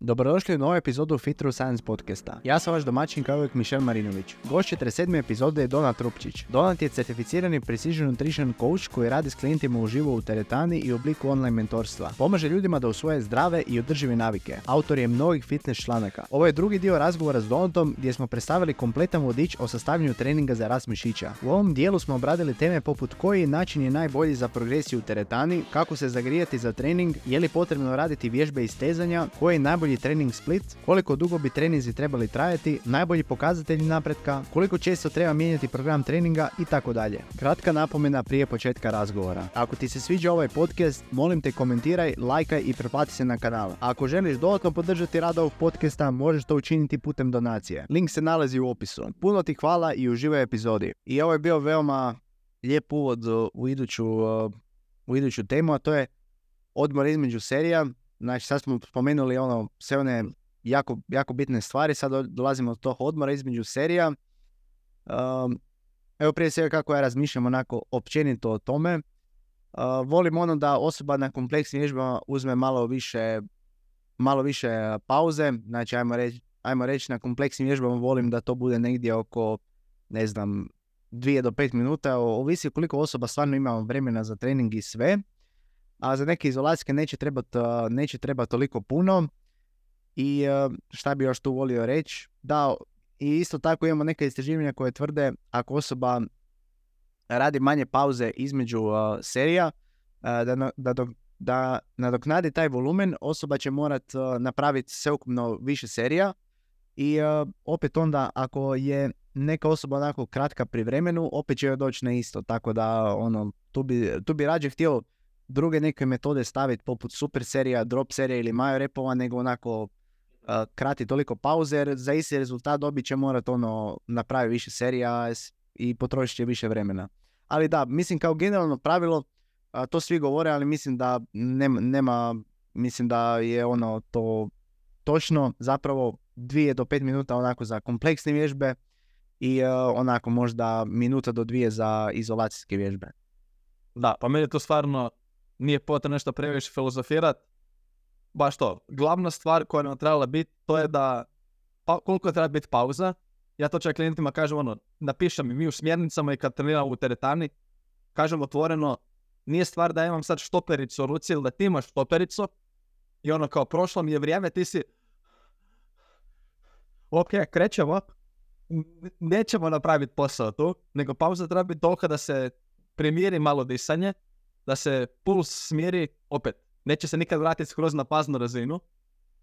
Dobrodošli u novu epizodu Fitru Science podcasta. Ja sam vaš domaćin kao uvijek Mišel Marinović. Gošće 37. epizode je Donat Trupčić. Donat je certificirani Precision Nutrition Coach koji radi s klijentima uživo u teretani i u obliku online mentorstva. Pomaže ljudima da usvoje zdrave i održive navike. Autor je mnogih fitness članaka. Ovo je drugi dio razgovora s Donatom gdje smo predstavili kompletan vodič o sastavljanju treninga za rast mišića. U ovom dijelu smo obradili teme poput koji način je najbolji za progresiju u teretani, kako se zagrijati za trening, je li potrebno raditi vježbe i stezanja, koji je najbolji trening split, koliko dugo bi treninzi trebali trajati, najbolji pokazatelji napretka, koliko često treba mijenjati program treninga i tako dalje. Kratka napomena prije početka razgovora. Ako ti se sviđa ovaj podcast, molim te komentiraj, lajkaj i pretplati se na kanal. Ako želiš dodatno podržati rad ovog podcasta, možeš to učiniti putem donacije. Link se nalazi u opisu. Puno ti hvala i uživaj epizodi. I ovo je bio veoma lijep uvod u iduću, u iduću temu, a to je odmor između serija. Znači sad smo spomenuli ono, sve one jako, jako bitne stvari, sad dolazimo do tog odmora između serija. Um, evo prije svega kako ja razmišljam onako općenito o tome. Uh, volim ono da osoba na kompleksnim vježbama uzme malo više, malo više pauze, znači ajmo reći ajmo reći na kompleksnim vježbama volim da to bude negdje oko, ne znam, dvije do pet minuta, ovisi koliko osoba stvarno ima vremena za trening i sve a za neke izolacijske neće trebati neće trebat toliko puno. I šta bi još tu volio reći, da i isto tako imamo neke istraživanja koje tvrde ako osoba radi manje pauze između serija, da, da, da nadoknadi taj volumen, osoba će morat napraviti sveukupno više serija i opet onda ako je neka osoba onako kratka pri vremenu, opet će joj doći na isto, tako da ono, tu bi, tu bi rađe htio druge neke metode staviti poput super serija, drop serija ili majo repova, nego onako uh, krati toliko pauze jer za isti rezultat dobit će morat ono napraviti više serija i potrošit će više vremena. Ali da, mislim kao generalno pravilo, to svi govore, ali mislim da nema, nema, mislim da je ono to točno zapravo dvije do pet minuta onako za kompleksne vježbe i onako možda minuta do dvije za izolacijske vježbe. Da, pa meni je to stvarno nije potrebno nešto previše filozofirati. Baš to. Glavna stvar koja nam trebala biti, to je da pa, koliko treba biti pauza. Ja to čak klijentima kažem ono, napišem mi u smjernicama i kad treniram u teretani, kažem otvoreno, nije stvar da imam sad štopericu u ruci ili da ti imaš štopericu i ono kao prošlo mi je vrijeme, ti si ok, krećemo, nećemo napraviti posao tu, nego pauza treba biti toliko da se primiri malo disanje, da se puls smjeri, opet, neće se nikad vratiti skroz na paznu razinu,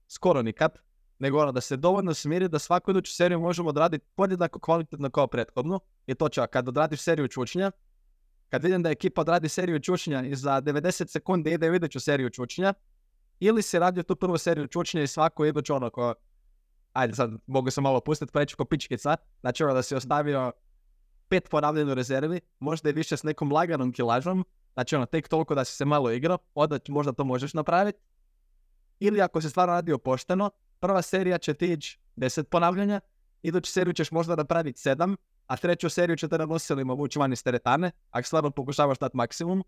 skoro nikad, nego ono da se dovoljno smiri da svaku iduću seriju možemo odraditi podjednako kvalitetno kao prethodno. I to čak kad odradiš seriju čučnja, kad vidim da ekipa odradi seriju čučnja i za 90 sekundi ide u iduću seriju čučnja, ili si radio tu prvu seriju čučnja i svako iduću ono ko, ajde sad mogu se malo pustiti pa reći ko pičkica, znači ono da si ostavio pet ponavljanja u rezervi, možda i više s nekom laganom kilažom, Znači ono, tek toliko da si se malo igrao, onda možda to možeš napraviti. Ili ako se stvarno radio pošteno, prva serija će ti ići 10 ponavljanja, iduću seriju ćeš možda napraviti 7, a treću seriju će te na nosilima vući van iz teretane, ako stvarno pokušavaš dati maksimum.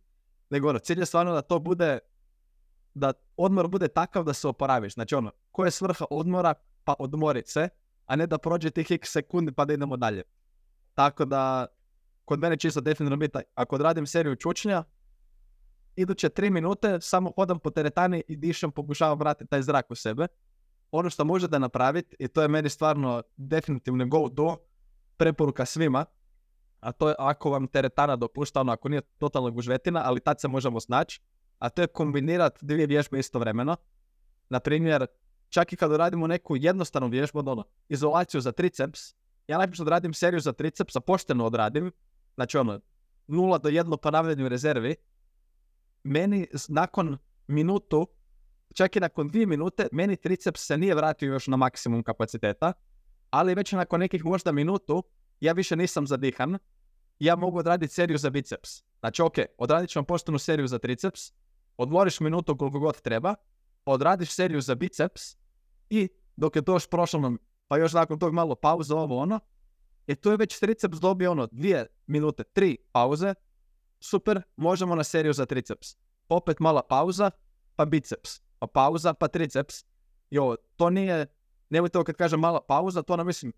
Nego ono, cilj je stvarno da to bude, da odmor bude takav da se oporaviš. Znači ono, koja je svrha odmora? Pa odmorit se, a ne da prođe tih x sekundi pa da idemo dalje. Tako da, kod mene čisto definitivno biti, ako odradim seriju čučnja, iduće tri minute samo hodam po teretani i dišem, pokušavam vratiti taj zrak u sebe. Ono što možete napraviti, i to je meni stvarno definitivno go do, preporuka svima, a to je ako vam teretana dopušta, ono ako nije totalna gužvetina, ali tad se možemo snaći, a to je kombinirati dvije vježbe istovremeno. Na primjer, čak i kad radimo neku jednostavnu vježbu, ono, izolaciju za triceps, ja najprije odradim seriju za triceps, a pošteno odradim, znači ono, nula do jedno ponavljanje u rezervi, meni nakon minutu, čak i nakon dvije minute, meni triceps se nije vratio još na maksimum kapaciteta, ali već nakon nekih možda minutu, ja više nisam zadihan, ja mogu odraditi seriju za biceps. Znači, ok, odradit ću vam poštenu seriju za triceps, odmoriš minutu koliko god treba, odradiš seriju za biceps i dok je to još prošlo, pa još nakon tog malo pauze, ovo ono, i tu je već triceps dobio ono dvije minute, tri pauze, super, možemo na seriju za triceps. Opet mala pauza, pa biceps. Pa pauza, pa triceps. Ovo, to nije, nemojte ovo kad kažem mala pauza, to nam mislim,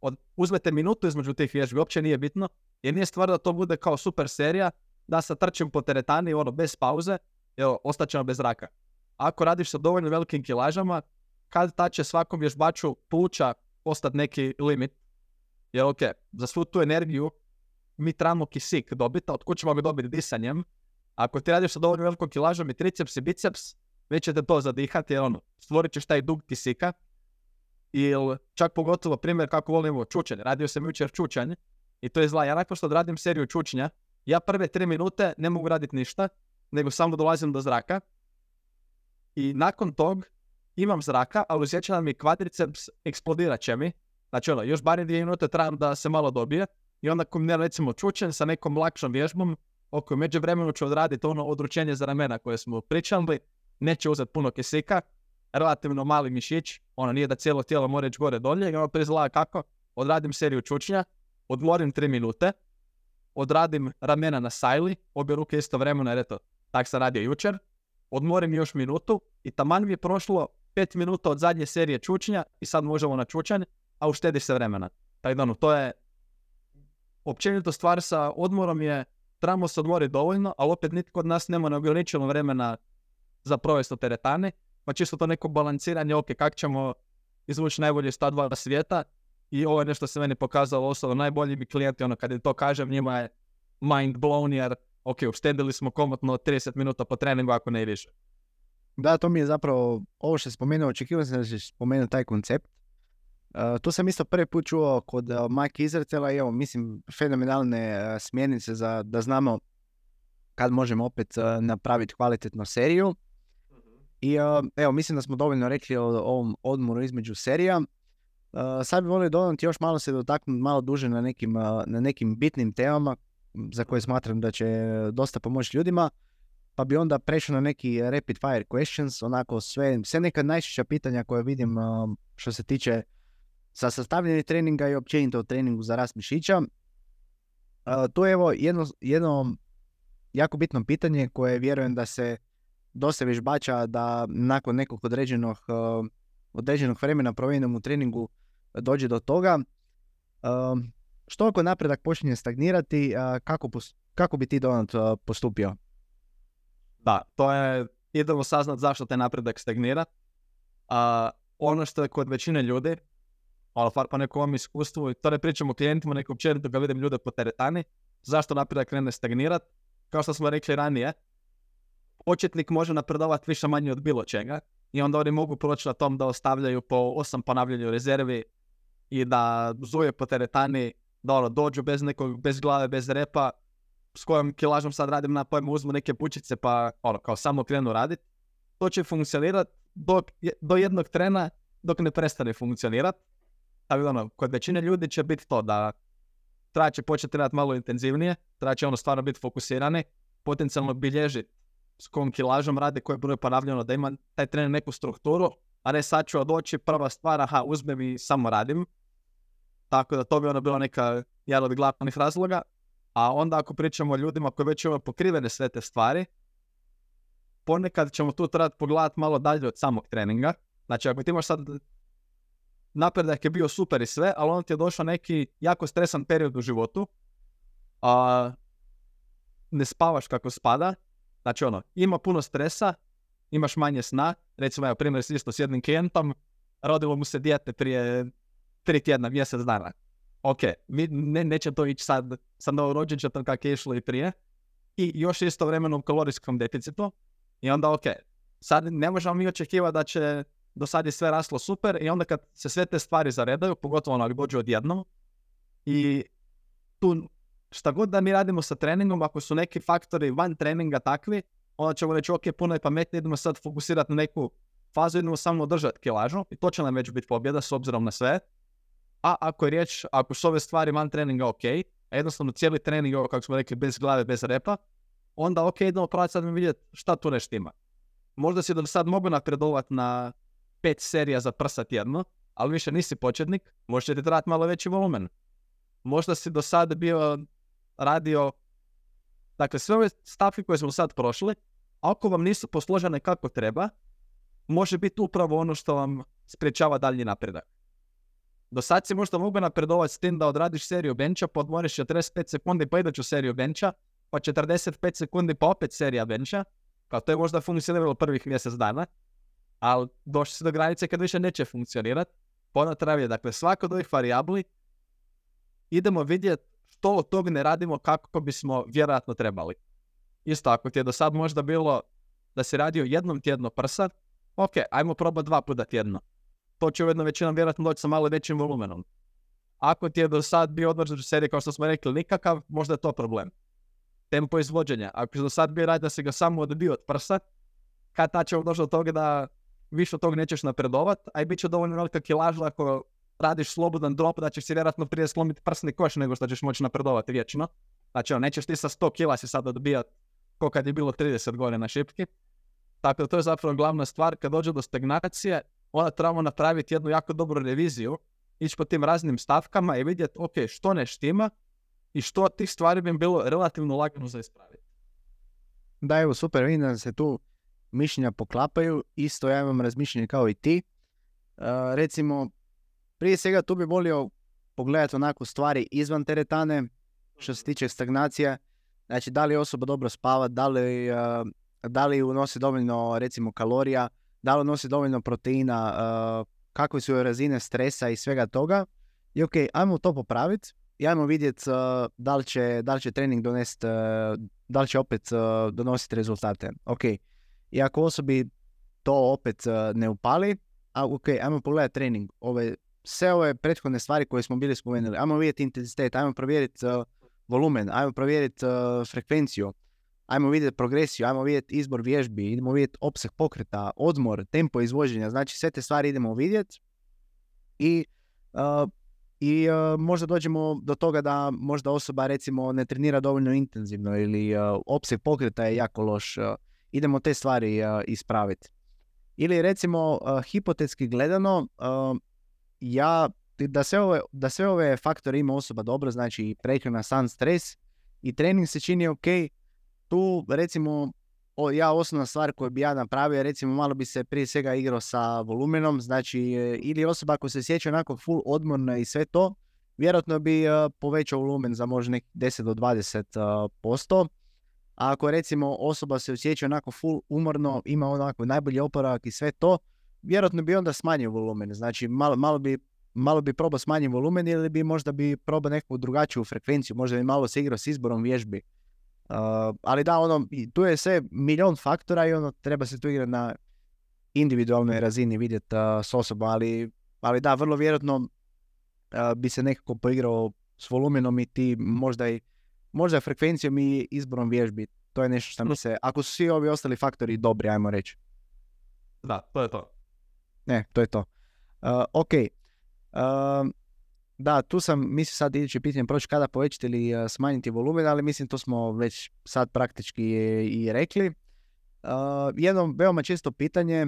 od, uzmete minutu između tih vježbi, uopće nije bitno, jer nije stvar da to bude kao super serija, da se trčim po teretani, ono, bez pauze, evo, ostaćemo bez zraka. Ako radiš sa dovoljno velikim kilažama, kad ta će svakom vježbaču pluća postati neki limit, jer ok, za svu tu energiju mi trebamo kisik dobiti, a od ćemo ga dobiti disanjem. Ako ti radiš sa dovoljno velikom kilažom i triceps i biceps, već ćete to zadihati, jer ono, stvorit ćeš taj dug kisika. Ili čak pogotovo primjer kako volimo čučanje. Radio sam jučer čučanje i to je zla. Ja nakon što odradim seriju čučnja, ja prve tri minute ne mogu raditi ništa, nego samo dolazim do zraka. I nakon tog imam zraka, ali osjećam mi kvadriceps eksplodirat će mi. Znači ono, još barem dvije minute trebam da se malo dobije. I onda kombiniram recimo čučen sa nekom lakšom vježbom, oko među vremenu ću odraditi ono odručenje za ramena koje smo pričali, neće uzeti puno kisika, relativno mali mišić, ono nije da cijelo tijelo mora ići gore dolje, i ono prizla kako, odradim seriju čučnja, odmorim 3 minute, odradim ramena na sajli, obje ruke isto vremena, jer eto, tak sam radio jučer, odmorim još minutu i taman mi je prošlo 5 minuta od zadnje serije čučnja i sad možemo na čučanj, a uštedi se vremena. Tako da ono, to je općenito stvar sa odmorom je trebamo se odmoriti dovoljno, ali opet nitko od nas nema neograničeno vremena za provest u teretani, pa čisto to neko balansiranje, ok, kako ćemo izvući najbolje iz ta dva svijeta i ovo je nešto se meni pokazalo osobno najbolji mi klijenti, ono kad je to kažem, njima je mind blown jer ok, uštedili smo komotno 30 minuta po treningu ako ne više. Da, to mi je zapravo, ovo što je spomenuo, očekivao sam da ćeš spomenuti taj koncept. Uh, tu sam isto prvi put čuo kod uh, Mike Izrtela i evo, mislim, fenomenalne uh, smjernice za da znamo kad možemo opet napraviti kvalitetnu seriju. I evo, mislim da smo dovoljno rekli o ovom odmoru između serija. Sad bi volio dodati još malo se dotaknuti malo duže na nekim, na nekim bitnim temama za koje smatram da će dosta pomoći ljudima. Pa bi onda prešao na neki rapid fire questions, onako sve, sve neka najčešća pitanja koje vidim što se tiče sa sastavljanjem treninga i općenito treningu za rast mišića. tu je evo jedno, jedno jako bitno pitanje koje vjerujem da se dosta vježbača da nakon nekog određenog, određenog vremena provedenom u treningu dođe do toga. Što ako napredak počinje stagnirati, kako, kako bi ti Donat postupio? Da, to je, idemo saznat zašto taj napredak stagnira. A, ono što je kod većine ljudi, ali far po nekom iskustvu, to ne pričamo klijentima, neko općenito ga vidim ljude po teretani, zašto napredak krene stagnirat? Kao što smo rekli ranije, početnik može napredovati više manje od bilo čega i onda oni mogu proći na tom da ostavljaju po osam ponavljanja rezervi i da zuje po teretani, da ono, dođu bez nekog, bez glave, bez repa, s kojom kilažom sad radim na pojmu, uzmu neke pučice pa ono, kao samo krenu raditi. To će funkcionirati dok, do jednog trena dok ne prestane funkcionirati. Ali ono, kod većine ljudi će biti to da treba će početi trenati malo intenzivnije, treba će ono stvarno biti fokusirani, potencijalno bilježiti s kojom kilažom rade, koje je ponavljeno, da ima taj trener neku strukturu, a ne sad ću odoći prva stvar, aha, uzmem i samo radim. Tako da to bi ono bilo neka jedan od glavnih razloga. A onda ako pričamo o ljudima koji već imaju pokrivene sve te stvari, ponekad ćemo tu trebati pogledati malo dalje od samog treninga. Znači ako ti imaš sad napredak je bio super i sve, ali onda ti je došao neki jako stresan period u životu, a ne spavaš kako spada, znači ono, ima puno stresa, imaš manje sna, recimo evo primjer isto s jednim klijentom, rodilo mu se dijete prije tri tjedna, mjesec dana. Ok, mi, ne, neće to ići sad sa novorođenčetom kako je išlo i prije. I još isto vremenom kalorijskom deficitu. I onda ok, sad ne možemo mi očekivati da će do sad je sve raslo super i onda kad se sve te stvari zaredaju, pogotovo ono ako dođu odjednom i tu šta god da mi radimo sa treningom, ako su neki faktori van treninga takvi, onda ćemo reći ok, puno je pametnije, idemo sad fokusirati na neku fazu, idemo samo održati kilažu i to će nam već biti pobjeda s obzirom na sve. A ako je riječ, ako su ove stvari van treninga ok, a jednostavno cijeli trening, ovo kako smo rekli, bez glave, bez repa, onda ok, idemo pravati sad vidjeti šta tu nešto ima. Možda si do sad mogu napredovati na pet serija za prsa tjedno, ali više nisi početnik, možda ti trebati malo veći volumen. Možda si do sada bio radio, dakle sve ove stavke koje smo sad prošli, ako vam nisu posložene kako treba, može biti upravo ono što vam sprječava dalji napredak. Do sad si možda mogu napredovati s tim da odradiš seriju bencha, pa odmoriš 45 sekundi pa iduću seriju bencha, pa 45 sekundi pa opet serija bencha, kao to je možda funkcioniralo prvih mjesec dana, ali došli se do granice kad više neće funkcionirati, onda treba dakle svako od ovih varijabli idemo vidjeti što od toga ne radimo kako bismo vjerojatno trebali. Isto ako ti je do sad možda bilo da se radio jednom tjedno prsa, ok, ajmo probati dva puta tjedno. To će ujedno većinom vjerojatno doći sa malo većim volumenom. Ako ti je do sad bio odmor serije kao što smo rekli nikakav, možda je to problem. Tempo izvođenja. Ako je do sad bio rad da se ga samo odbio od prsa, kad ta ćemo doći do toga da više od toga nećeš napredovat, a i bit će dovoljno velika kilaža ako radiš slobodan drop da ćeš si vjerojatno prije slomiti prsni koš nego što ćeš moći napredovati vječno. Znači, ono, nećeš ti sa 100 kila si sad odbijat ko kad je bilo 30 godina na šipki. Tako da to je zapravo glavna stvar. Kad dođe do stagnacije, onda trebamo napraviti jednu jako dobru reviziju, ići po tim raznim stavkama i vidjeti, ok, što ne štima i što od tih stvari bi bilo relativno lagano za ispraviti. Da, evo, super, vidim da se tu mišljenja poklapaju. Isto ja imam razmišljenje kao i ti. Uh, recimo, prije svega tu bi volio pogledati onako stvari izvan teretane, što se tiče stagnacije. Znači, da li osoba dobro spava, da li, uh, da li unosi dovoljno, recimo, kalorija, da li unosi dovoljno proteina, uh, kakve su razine stresa i svega toga. I ok, ajmo to popraviti i ajmo vidjeti da, li će, da li će trening donesti, da li će opet donositi rezultate. Ok, i ako osobi to opet ne upali, a ok, ajmo pogledati trening, ove sve ove prethodne stvari koje smo bili spomenuli, ajmo vidjeti intenzitet, ajmo provjeriti uh, volumen, ajmo provjeriti uh, frekvenciju, ajmo vidjeti progresiju, ajmo vidjeti izbor vježbi, idemo vidjeti opseg pokreta, odmor, tempo izvođenja, znači sve te stvari idemo vidjeti i, uh, i možda dođemo do toga da možda osoba recimo ne trenira dovoljno intenzivno ili opseg pokreta je jako loš, idemo te stvari ispraviti. Ili recimo hipotetski gledano, ja, da sve, ove, da sve ove faktore ima osoba dobro, znači i prehrana, san, stres i trening se čini ok, tu recimo o, ja osnovna stvar koju bi ja napravio, recimo malo bi se prije svega igrao sa volumenom, znači e, ili osoba ako se sjeća onako full odmorna i sve to, vjerojatno bi uh, povećao volumen za možda nekih 10 do 20 uh, posto. A ako recimo osoba se osjeća onako full umorno, ima onako najbolji oporavak i sve to, vjerojatno bi onda smanjio volumen. Znači malo, malo bi malo bi probao smanjiti volumen ili bi možda bi probao neku drugačiju frekvenciju, možda bi malo se igrao s izborom vježbi. Uh, ali da, ono, tu je sve milion faktora i ono, treba se tu igrati na individualnoj razini vidjeti uh, s osobom, ali, ali da, vrlo vjerojatno uh, bi se nekako poigrao s volumenom i ti možda i možda frekvencijom i izborom vježbi. To je nešto što mi se, ako su svi ovi ostali faktori dobri, ajmo reći. Da, to je to. Ne, to je to. Uh, ok. Uh, da, tu sam, mislim sad iduće pitanje proći kada povećati ili uh, smanjiti volumen, ali mislim to smo već sad praktički i rekli. Uh, jedno veoma često pitanje,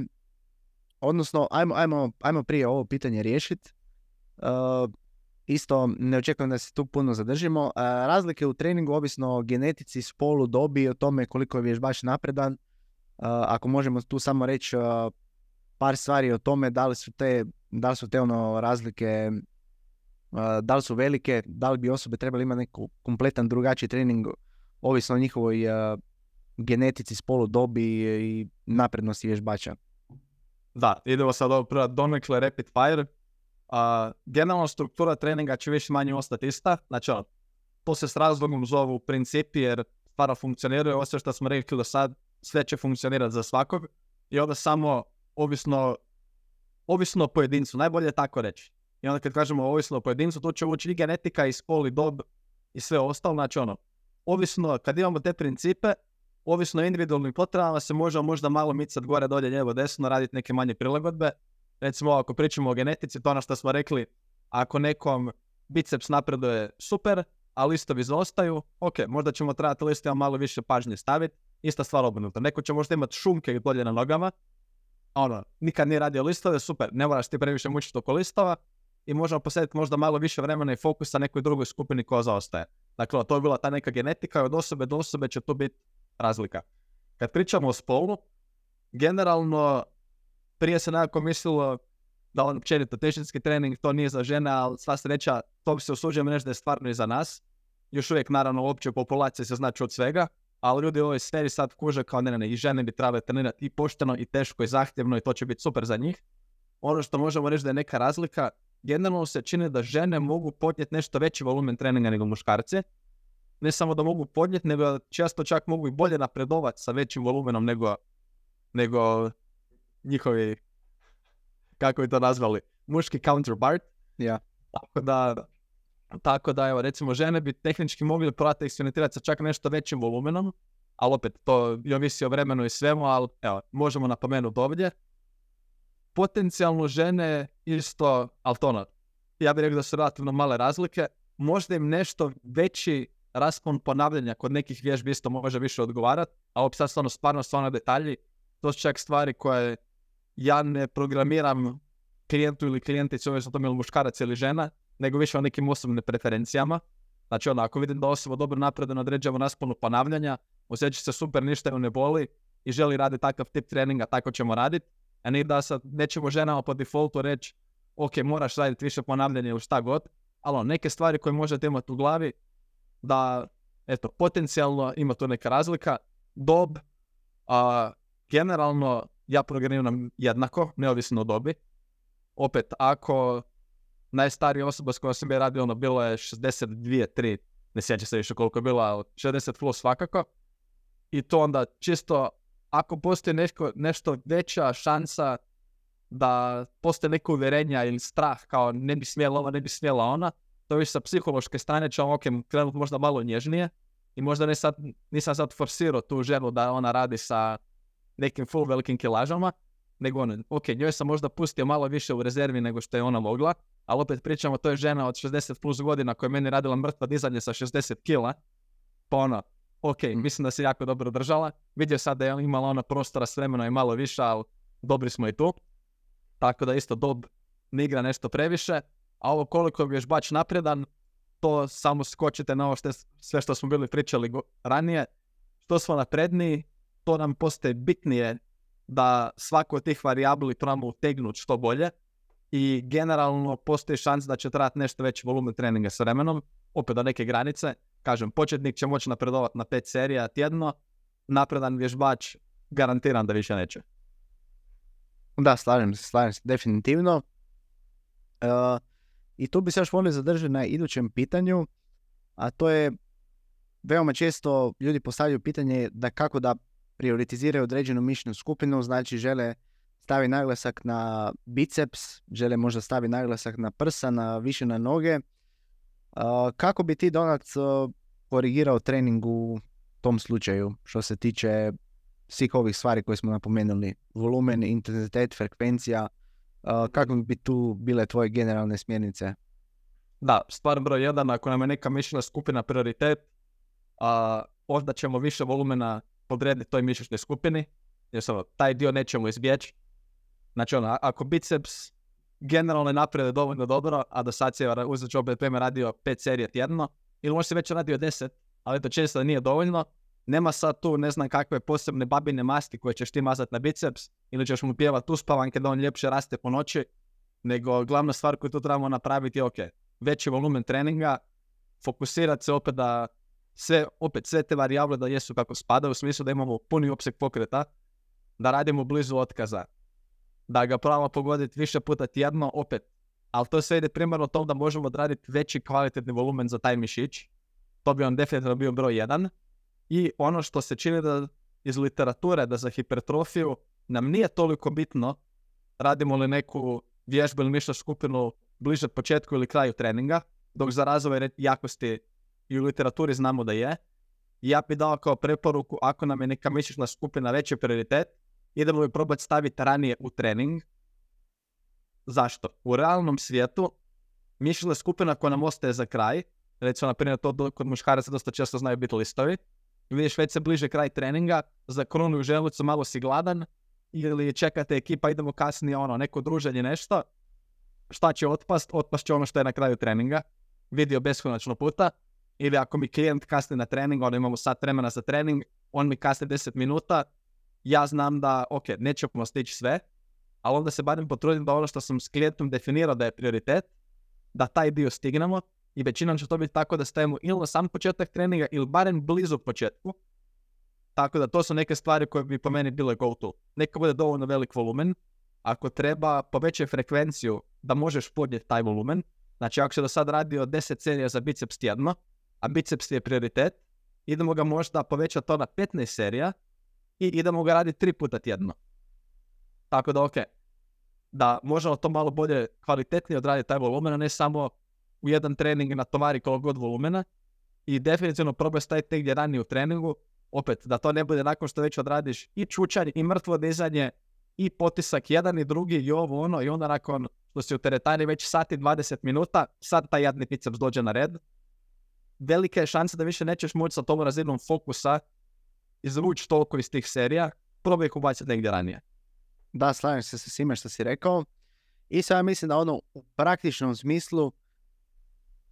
odnosno ajmo, ajmo, ajmo prije ovo pitanje riješiti. Isto ne očekujem da se tu puno zadržimo. razlike u treningu ovisno o genetici, spolu, dobi i o tome koliko je vježbač napredan. ako možemo tu samo reći par stvari o tome da li su te, da li su te ono razlike, da li su velike, da li bi osobe trebali imati neku kompletan drugačiji trening ovisno o njihovoj genetici, spolu, dobi i naprednosti vježbača. Da, idemo sad ovo donekle rapid fire. Generalna struktura treninga će više manje ostati ista. Znači, ono, to se s razlogom zovu principi jer stvar funkcioniraju. Sve što smo rekli do sad, sve će funkcionirati za svakog. I onda samo ovisno, ovisno o pojedincu, najbolje je tako reći. I onda kad kažemo ovisno o pojedincu, to će ući i genetika i spol i dob i sve ostalo. Znači ono, ovisno, kad imamo te principe, ovisno o individualnim potrebama se može možda malo micati gore, dolje, lijevo, desno, raditi neke manje prilagodbe. Recimo, ako pričamo o genetici, to ono što smo rekli, ako nekom biceps napreduje super, a listovi zaostaju, ok, možda ćemo trebati listima malo više pažnje staviti. Ista stvar obrnuta. Neko će možda imati šumke dolje na nogama, ono, nikad nije radio listove, super, ne moraš ti previše mučiti oko listova i možemo posjetiti možda malo više vremena i fokusa nekoj drugoj skupini koja zaostaje. Dakle, to je bila ta neka genetika i od osobe do osobe će to biti razlika. Kad pričamo o spolu, generalno prije se nekako mislilo da on općenito težinski trening to nije za žene, ali sva sreća, to bi se usuđujem reći da je stvarno i za nas. Još uvijek naravno u općoj populaciji se znači od svega, ali ljudi u ovoj sferi sad kuže kao ne, ne, ne, i žene bi trebale trenirati i pošteno i teško i zahtjevno i to će biti super za njih. Ono što možemo reći da je neka razlika, generalno se čini da žene mogu podnijeti nešto veći volumen treninga nego muškarci. Ne samo da mogu podnijeti, nego često čak mogu i bolje napredovati sa većim volumenom nego, nego njihovi, kako bi to nazvali, muški counterpart. Ja. Tako da, tako da, evo, recimo, žene bi tehnički mogli probati eksperimentirati sa čak nešto većim volumenom, ali opet, to i ovisi o vremenu i svemu, ali evo, možemo napomenuti ovdje. Potencijalno žene isto, ali to ono, ja bih rekao da su relativno male razlike, možda im nešto veći raspon ponavljanja kod nekih vježbi isto može više odgovarati, a ovo sad stvarno stvarno stvarno detalji, to su čak stvari koje ja ne programiram klijentu ili klijentici, ovisno to ili muškarac ili žena, nego više o nekim osobnim preferencijama. Znači ono, ako vidim da osoba dobro napreduje na određenom rasponu ponavljanja, osjeća se super, ništa ju ne boli i želi raditi takav tip treninga, tako ćemo raditi. A ne da sad nećemo ženama po defaultu reći, ok, moraš raditi više ponavljanja ili šta god, ali ono, neke stvari koje možete imati u glavi, da, eto, potencijalno ima tu neka razlika. Dob, a, generalno, ja programiram jednako, neovisno o dobi. Opet, ako najstarija osoba s kojom sam je radio, ono, bilo je 62, 3, ne sjeća se više koliko je bila, 60 plus svakako. I to onda čisto, ako postoji nešto, nešto veća šansa da postoje neko uvjerenja ili strah kao ne bi smjela ova, ne bi smjela ona, to više sa psihološke strane će ok, krenuti možda malo nježnije i možda ne sad, nisam sad forsirao tu ženu da ona radi sa nekim full velikim kilažama, nego ono, ok, njoj sam možda pustio malo više u rezervi nego što je ona mogla, ali opet pričamo, to je žena od 60 plus godina koja je meni radila mrtva dizanje sa 60 kila, pa ono, ok, mm. mislim da se jako dobro držala, vidio sad da je imala ona prostora s vremena i malo više, ali dobri smo i tu, tako da isto dob ne igra nešto previše, a ovo koliko je bač napredan, to samo skočite na ovo što, sve što smo bili pričali ranije, što smo napredniji, to nam postaje bitnije da svaku od tih varijabli trebamo utegnuti što bolje i generalno postoji šans da će trajati nešto veći volumen treninga s vremenom, opet do neke granice. Kažem, početnik će moći napredovati na pet serija tjedno, napredan vježbač garantiram da više neće. Da, slažem se, slažem se, definitivno. Uh, I tu bi se još volio zadržati na idućem pitanju, a to je veoma često ljudi postavljaju pitanje da kako da prioritiziraju određenu mišljenu skupinu, znači žele stavi naglasak na biceps, žele možda stavi naglasak na prsa, na više na noge. kako bi ti Donat korigirao trening u tom slučaju što se tiče svih ovih stvari koje smo napomenuli, volumen, intenzitet, frekvencija, kako bi tu bile tvoje generalne smjernice? Da, stvar broj jedan, ako nam je neka mišljena skupina prioritet, a, onda ćemo više volumena podrediti toj mišićnoj skupini, jer samo taj dio nećemo izbjeći. Znači ono, ako biceps generalno naprede dovoljno dobro, a do sad se uzet ću opet radio 5 serija tjedno, ili možda se već radio 10, ali to često nije dovoljno, nema sad tu ne znam kakve posebne babine masti koje ćeš ti mazati na biceps ili ćeš mu pjevati uspavanke da on ljepše raste po noći, nego glavna stvar koju tu trebamo napraviti je ok, veći volumen treninga, fokusirati se opet da sve, opet sve te varijable da jesu kako spada, u smislu da imamo puni opseg pokreta, da radimo blizu otkaza, da ga probamo pogoditi više puta tjedno, opet. Ali to sve ide primarno tom da možemo odraditi veći kvalitetni volumen za taj mišić. To bi on definitivno bio broj jedan. I ono što se čini da iz literature da za hipertrofiju nam nije toliko bitno radimo li neku vježbu ili mišlju skupinu bliže početku ili kraju treninga, dok za razvoj jakosti i u literaturi znamo da je. Ja bi dao kao preporuku, ako nam je neka mišićna skupina veći prioritet, idemo bi probati staviti ranije u trening. Zašto? U realnom svijetu mišićna skupina koja nam ostaje za kraj, recimo na primjer to kod muškaraca dosta često znaju biti listovi, vidiš već se bliže kraj treninga, za kronu u želucu malo si gladan, ili čekate ekipa, idemo kasnije ono, neko druženje, nešto, šta će otpast? Otpast će ono što je na kraju treninga, vidio beskonačno puta, ili ako mi klijent kasni na trening, onda imamo sat vremena za trening, on mi kasni 10 minuta, ja znam da, ok, nećemo stići sve, ali onda se barem potrudim da ono što sam s klijentom definirao da je prioritet, da taj dio stignemo i većinom će to biti tako da stavimo ili na sam početak treninga ili barem blizu početku. Tako da to su neke stvari koje bi po meni bile go to. Neka bude dovoljno velik volumen. Ako treba povećaj frekvenciju da možeš podnijeti taj volumen. Znači ako se do sad radio 10 serija za biceps tjedno, a biceps je prioritet, idemo ga možda povećati to na 15 serija i idemo ga raditi tri puta tjedno. Tako da ok, da možemo to malo bolje, kvalitetnije odraditi taj volumen, a ne samo u jedan trening na tovari koliko god volumena i definitivno probaj staviti negdje ranije u treningu, opet da to ne bude nakon što već odradiš i čučanje i mrtvo dizanje i potisak jedan i drugi i ovo ono i onda nakon što si u teretani već sati 20 minuta, sad taj jadni biceps dođe na red. Velika je šansa da više nećeš moći sa tom razinom fokusa izvući toliko iz tih serija, probaj ih ubaciti negdje ranije. Da, slažem se sa svime što si rekao. I sad ja mislim da ono u praktičnom smislu,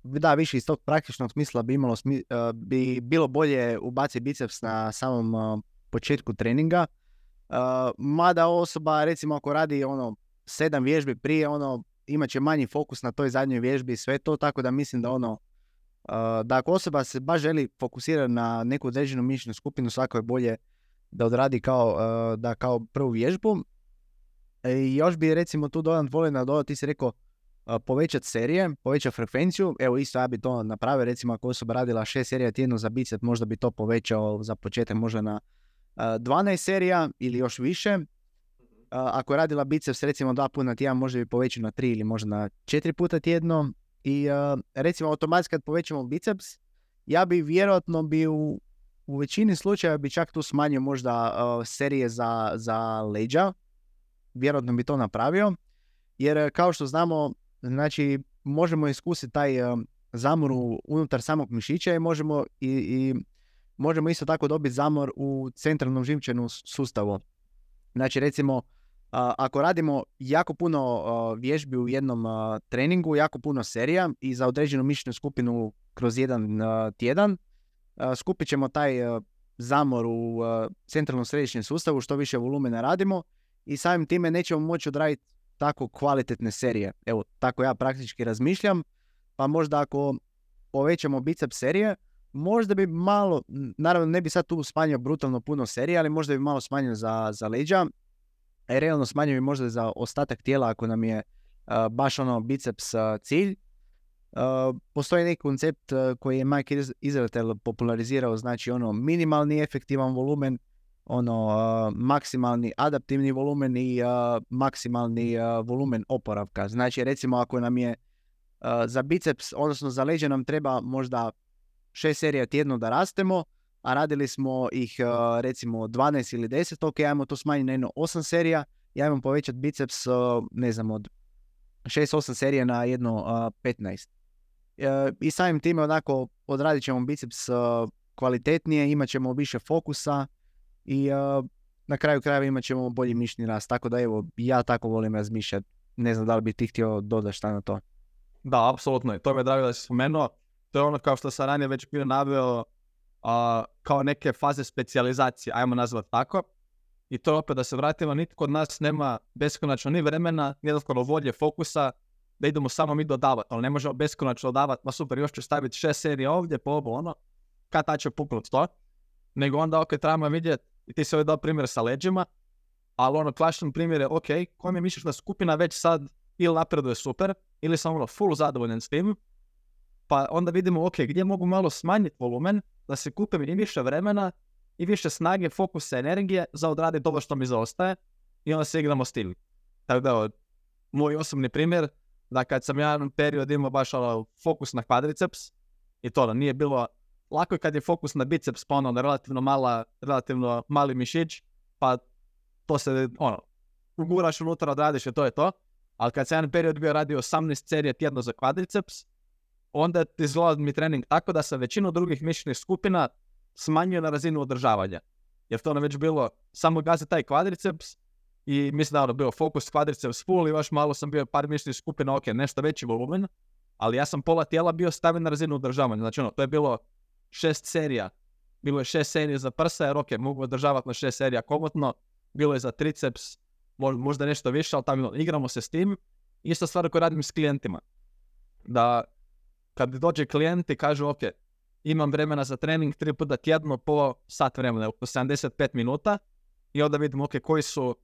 da više iz tog praktičnog smisla bi, imalo smi, uh, bi bilo bolje ubaciti biceps na samom uh, početku treninga. Uh, mada osoba recimo ako radi ono sedam vježbi prije, ono imat će manji fokus na toj zadnjoj vježbi i sve to, tako da mislim da ono da ako osoba se baš želi fokusirati na neku određenu mišićnu skupinu, svako je bolje da odradi kao, da kao prvu vježbu. E, I još bi recimo tu dodan volio nadodati, ti si rekao povećati serije, povećati frekvenciju. Evo isto ja bi to napravio, recimo ako osoba radila šest serija tjedno za bicep, možda bi to povećao za početak možda na 12 serija ili još više. Ako je radila biceps recimo dva puta tjedan, možda bi povećao na tri ili možda na četiri puta tjedno. I recimo automatski kad povećamo biceps, ja bi vjerojatno bi u, u većini slučajeva bi čak tu smanjio možda serije za, za leđa. Vjerojatno bi to napravio. Jer kao što znamo, znači možemo iskusiti taj zamor unutar samog mišića i možemo i, i možemo isto tako dobiti zamor u centralnom živčanom sustavu. Znači recimo ako radimo jako puno vježbi u jednom treningu, jako puno serija i za određenu mišićnu skupinu kroz jedan tjedan, skupit ćemo taj zamor u centralnom središnjem sustavu, što više volumena radimo i samim time nećemo moći odraditi tako kvalitetne serije. Evo, tako ja praktički razmišljam, pa možda ako povećamo biceps serije, možda bi malo, naravno ne bi sad tu smanjio brutalno puno serije, ali možda bi malo smanjio za, za leđa, realno smanjuje možda za ostatak tijela ako nam je baš ono biceps cilj. postoji neki koncept koji je Mike Israel popularizirao, znači ono minimalni efektivan volumen, ono maksimalni adaptivni volumen i maksimalni volumen oporavka. Znači recimo ako nam je za biceps, odnosno za leđe nam treba možda šest serija tjedno da rastemo, a radili smo ih recimo 12 ili 10, ok, ajmo to smanjiti na jedno 8 serija, ja imam povećati biceps, ne znam, od 6-8 serija na jedno 15. E, I samim time onako odradit ćemo biceps kvalitetnije, imat ćemo više fokusa i na kraju krajeva imat ćemo bolji mišni rast. Tako da evo, ja tako volim razmišljati. Ne znam da li bi ti htio dodati šta na to. Da, apsolutno. To mi je drago da si spomenuo. To je ono kao što sam ranije već bio naveo kao neke faze specijalizacije, ajmo nazvati tako. I to opet da se vratimo, nitko od nas nema beskonačno ni vremena, ni jednostavno volje, fokusa, da idemo samo mi dodavati, ali ne možemo beskonačno dodavati, ma super, još ću staviti šest serija ovdje, po ovo ono, kad ta će puknut to, nego onda ok, trebamo vidjeti, i ti si ovdje dao primjer sa leđima, ali ono klasičan primjer je, ok, koja mi je skupina već sad ili napreduje super, ili sam ono full zadovoljan s tim, pa onda vidimo, ok, gdje mogu malo smanjiti volumen, da se kupim i više vremena i više snage, fokusa, energije za odraditi ovo što mi zaostaje i onda se igramo stil. Tako da, moj osobni primjer, da kad sam ja jedan period imao baš ono, fokus na kvadriceps i to da nije bilo lako kad je fokus na biceps, pa ono, relativno, mala, relativno mali mišić, pa to se, ono, uguraš unutra, odradiš i to je to. Ali kad sam jedan period bio radio 18 serija tjedno za kvadriceps, onda izgleda mi trening tako da sam većinu drugih mišićnih skupina smanjio na razinu održavanja. Jer to ono već bilo samo gazi taj kvadriceps i mislim da ono bio fokus kvadriceps full i još malo sam bio par mišićnih skupina, ok, nešto veći volumen, ali ja sam pola tijela bio stavio na razinu održavanja. Znači ono, to je bilo šest serija. Bilo je šest serija za prsa, jer ok, mogu održavati na šest serija komotno. Bilo je za triceps mo- možda nešto više, ali tamo igramo se s tim. Ista stvar koju radim s klijentima. Da kad dođe klijent i kaže, ok, imam vremena za trening tri puta tjedno po sat vremena, po 75 minuta. I onda vidimo, ok, koji su,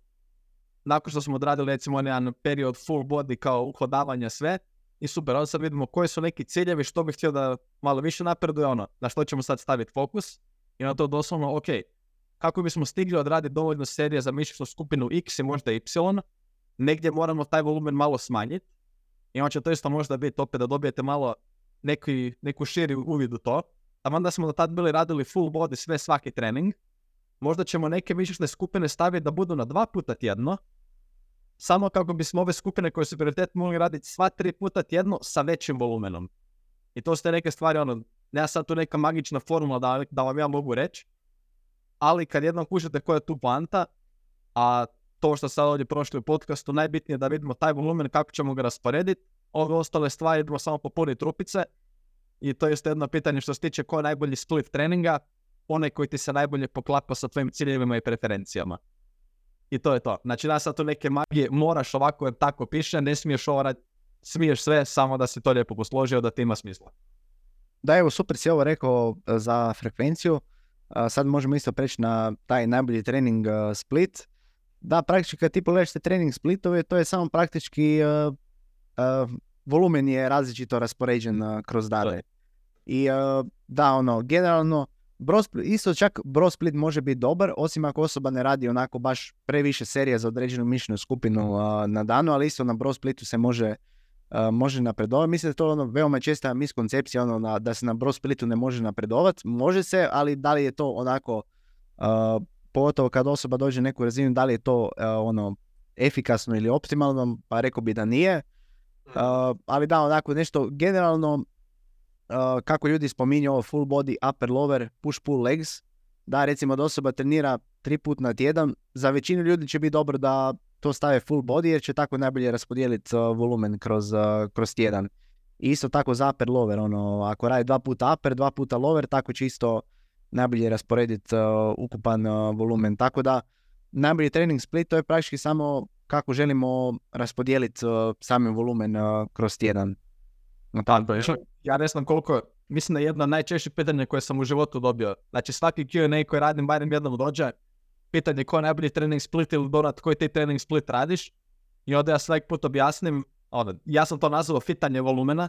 nakon što smo odradili recimo jedan period full body kao uhodavanja sve, i super, onda sad vidimo koji su neki ciljevi, što bih htio da malo više napreduje, ono, na što ćemo sad staviti fokus. I na to doslovno, ok, kako bismo stigli odraditi dovoljno serije za mišićnu skupinu X i možda Y, negdje moramo taj volumen malo smanjiti i onda će to isto možda biti opet da dobijete malo neki, neku širi uvid u to. A onda smo do tad bili radili full body sve svaki trening. Možda ćemo neke mišićne skupine staviti da budu na dva puta tjedno, samo kako bismo ove skupine koje su prioritet mogli raditi sva tri puta tjedno sa većim volumenom. I to su te neke stvari, ono, nema sad tu neka magična formula da, da vam ja mogu reći, ali kad jednom kužite koja je tu poanta, a to što sad ovdje prošli u podcastu, najbitnije je da vidimo taj volumen, kako ćemo ga rasporediti, ove ostale stvari idemo samo popuniti trupice i to je jedno pitanje što se tiče ko je najbolji split treninga, onaj koji ti se najbolje poklapa sa tvojim ciljevima i preferencijama. I to je to. Znači, da sad tu neke magije moraš ovako jer tako piše, ne smiješ ovo raditi, smiješ sve, samo da si to lijepo posložio, da ti ima smisla. Da, evo, super si ovo rekao e, za frekvenciju. A, Sad možemo isto preći na taj najbolji trening e, split. Da, praktički kad ti pogledaš te trening splitove, to je samo praktički e, e, volumen je različito raspoređen e, kroz dane. I e, da, ono, generalno, bro split- isto čak bro split može biti dobar, osim ako osoba ne radi onako baš previše serija za određenu mišljenu skupinu a, na danu, ali isto na bro splitu se može a, može napredovati. Mislim da je to ono veoma česta miskoncepcija ono na, da se na bro splitu ne može napredovati. Može se, ali da li je to onako a, pogotovo kad osoba dođe na neku razinu, da li je to ono efikasno ili optimalno, pa rekao bi da nije. A, ali da, onako nešto generalno a, kako ljudi spominju ovo full body, upper, lower, push, pull, legs, da recimo da osoba trenira tri put na tjedan, za većinu ljudi će biti dobro da to stave full body jer će tako najbolje raspodijeliti uh, volumen kroz, uh, kroz tjedan. I isto tako za upper lower, ono, ako radi dva puta upper, dva puta lower, tako će isto najbolje rasporediti uh, ukupan uh, volumen. Tako da najbolji trening split to je praktički samo kako želimo raspodijeliti uh, sami volumen uh, kroz tjedan. No, Tako je. Ja ne znam koliko, mislim da je jedno od najčešćih pitanja koje sam u životu dobio. Znači svaki Q&A koji radim barem jednom dođe, pitanje ko je najbolji trening split ili donat koji ti trening split radiš. I onda ja svaki put objasnim, ono, ja sam to nazvao fitanje volumena,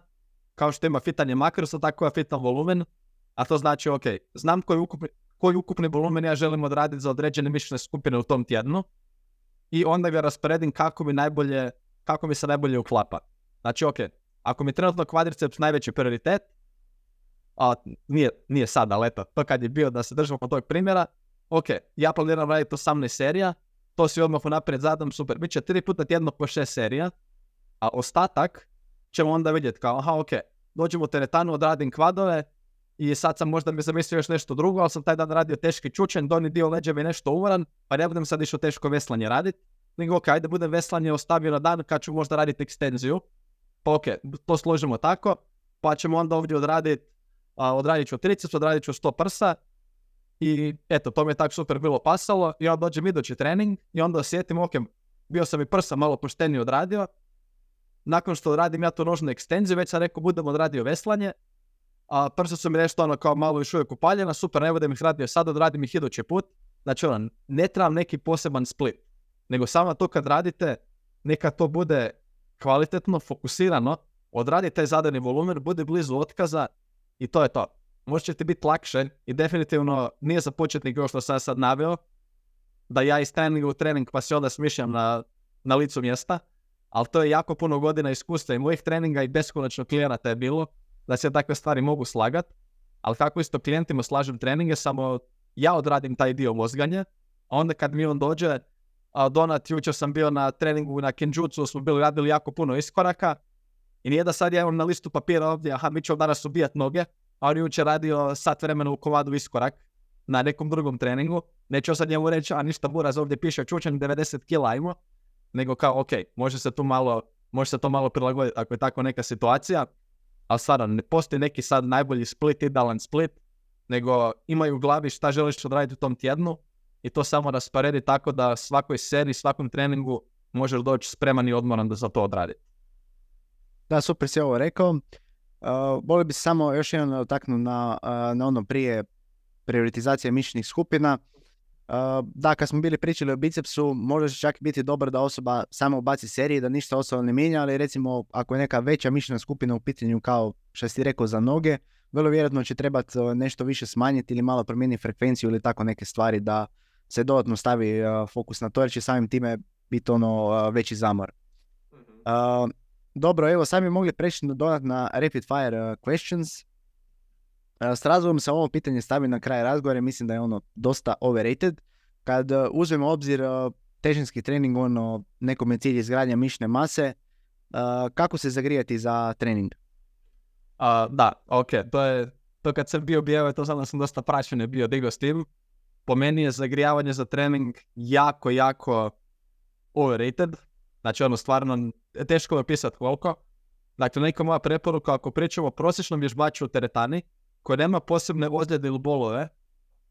kao što ima fitanje makrosa, tako ja fitam volumen, a to znači, ok, znam koji ukupni, koji ukupni volumen ja želim odraditi za određene mišićne skupine u tom tjednu i onda ga rasporedim kako mi najbolje, kako mi se najbolje uklapa. Znači, ok, ako mi trenutno kvadriceps najveći prioritet, a nije, nije sad, ali eto, to kad je bio da se držimo tog primjera, ok, ja planiram raditi 18 serija, to si odmah unaprijed zadam, super, bit će 3 puta tjedno po 6 serija, a ostatak ćemo onda vidjeti kao, aha, ok, dođem u teretanu, odradim kvadove i sad sam možda mi zamislio još nešto drugo, ali sam taj dan radio teški čučen, donji dio leđa mi nešto umoran, pa ne budem sad išao teško veslanje raditi, nego ok, ajde budem veslanje ostavio na dan kad ću možda raditi ekstenziju, pa ok, to složimo tako, pa ćemo onda ovdje odraditi, odradit ću triceps, odradit ću 100 prsa, i eto, to mi je tako super bilo pasalo i onda dođem idući trening i onda osjetim, ok, bio sam i prsa malo poštenije odradio. Nakon što odradim ja tu nožnu ekstenziju, već sam rekao budem odradio veslanje, a prsa su mi nešto ono kao malo još uvijek upaljena, super, ne budem ih radio sad, odradim ih idući put. Znači ono, ne trebam neki poseban split, nego samo to kad radite, neka to bude kvalitetno, fokusirano, odradite taj zadani volumen, bude blizu otkaza i to je to možda će ti biti lakše i definitivno nije za početnik ovo što sam sad naveo, da ja iz treninga u trening pa se onda smišljam na, na licu mjesta, ali to je jako puno godina iskustva i mojih treninga i beskonačno klijenata je bilo da se takve stvari mogu slagat, ali kako isto klijentima slažem treninge, samo ja odradim taj dio mozganja, a onda kad mi on dođe, a Donat, jučer sam bio na treningu na Kenjutsu, smo bili radili jako puno iskoraka i nije da sad ja imam na listu papira ovdje, aha, mi ćemo danas ubijat noge, a on jučer radio sat vremena u kovadu iskorak na nekom drugom treningu. Neću sad njemu reći, a ništa buraz ovdje piše čučan 90 kila ajmo, nego kao ok, može se tu malo, može se to malo prilagoditi ako je tako neka situacija, ali stvarno ne postoji neki sad najbolji split, idealan split, nego imaju u glavi šta želiš odraditi u tom tjednu i to samo rasporedi tako da svakoj seriji, svakom treningu možeš doći spreman i odmoran da za to odradi. Da, super si ovo rekao. Uh, Volio bi samo još jedan dotaknuti na, uh, na ono prije prioritizacije mišićnih skupina. Da, kad smo bili pričali o bicepsu, može čak biti dobro da osoba samo ubaci serije, da ništa osoba ne mijenja, ali recimo ako je neka veća mišićna skupina u pitanju kao što si rekao za noge, vrlo vjerojatno će trebati nešto više smanjiti ili malo promijeniti frekvenciju ili tako neke stvari da se dodatno stavi fokus na to jer će samim time biti ono veći zamor. Uh, dobro, evo sad bi mogli preći dodat na rapid fire questions. S razlogom se ovo pitanje stavi na kraj razgovora mislim da je ono dosta overrated. Kad uzmemo obzir težinski trening, ono, nekom je cilj izgradnja mišne mase, kako se zagrijati za trening? da, ok, to je, to kad sam bio bijelo, to znam da sam dosta praćen bio digao s tim. Po meni je zagrijavanje za trening jako, jako overrated. Znači ono stvarno teško je opisati koliko. Dakle, neka moja preporuka, ako pričamo o prosječnom vježbaču u teretani, koji nema posebne ozljede ili bolove,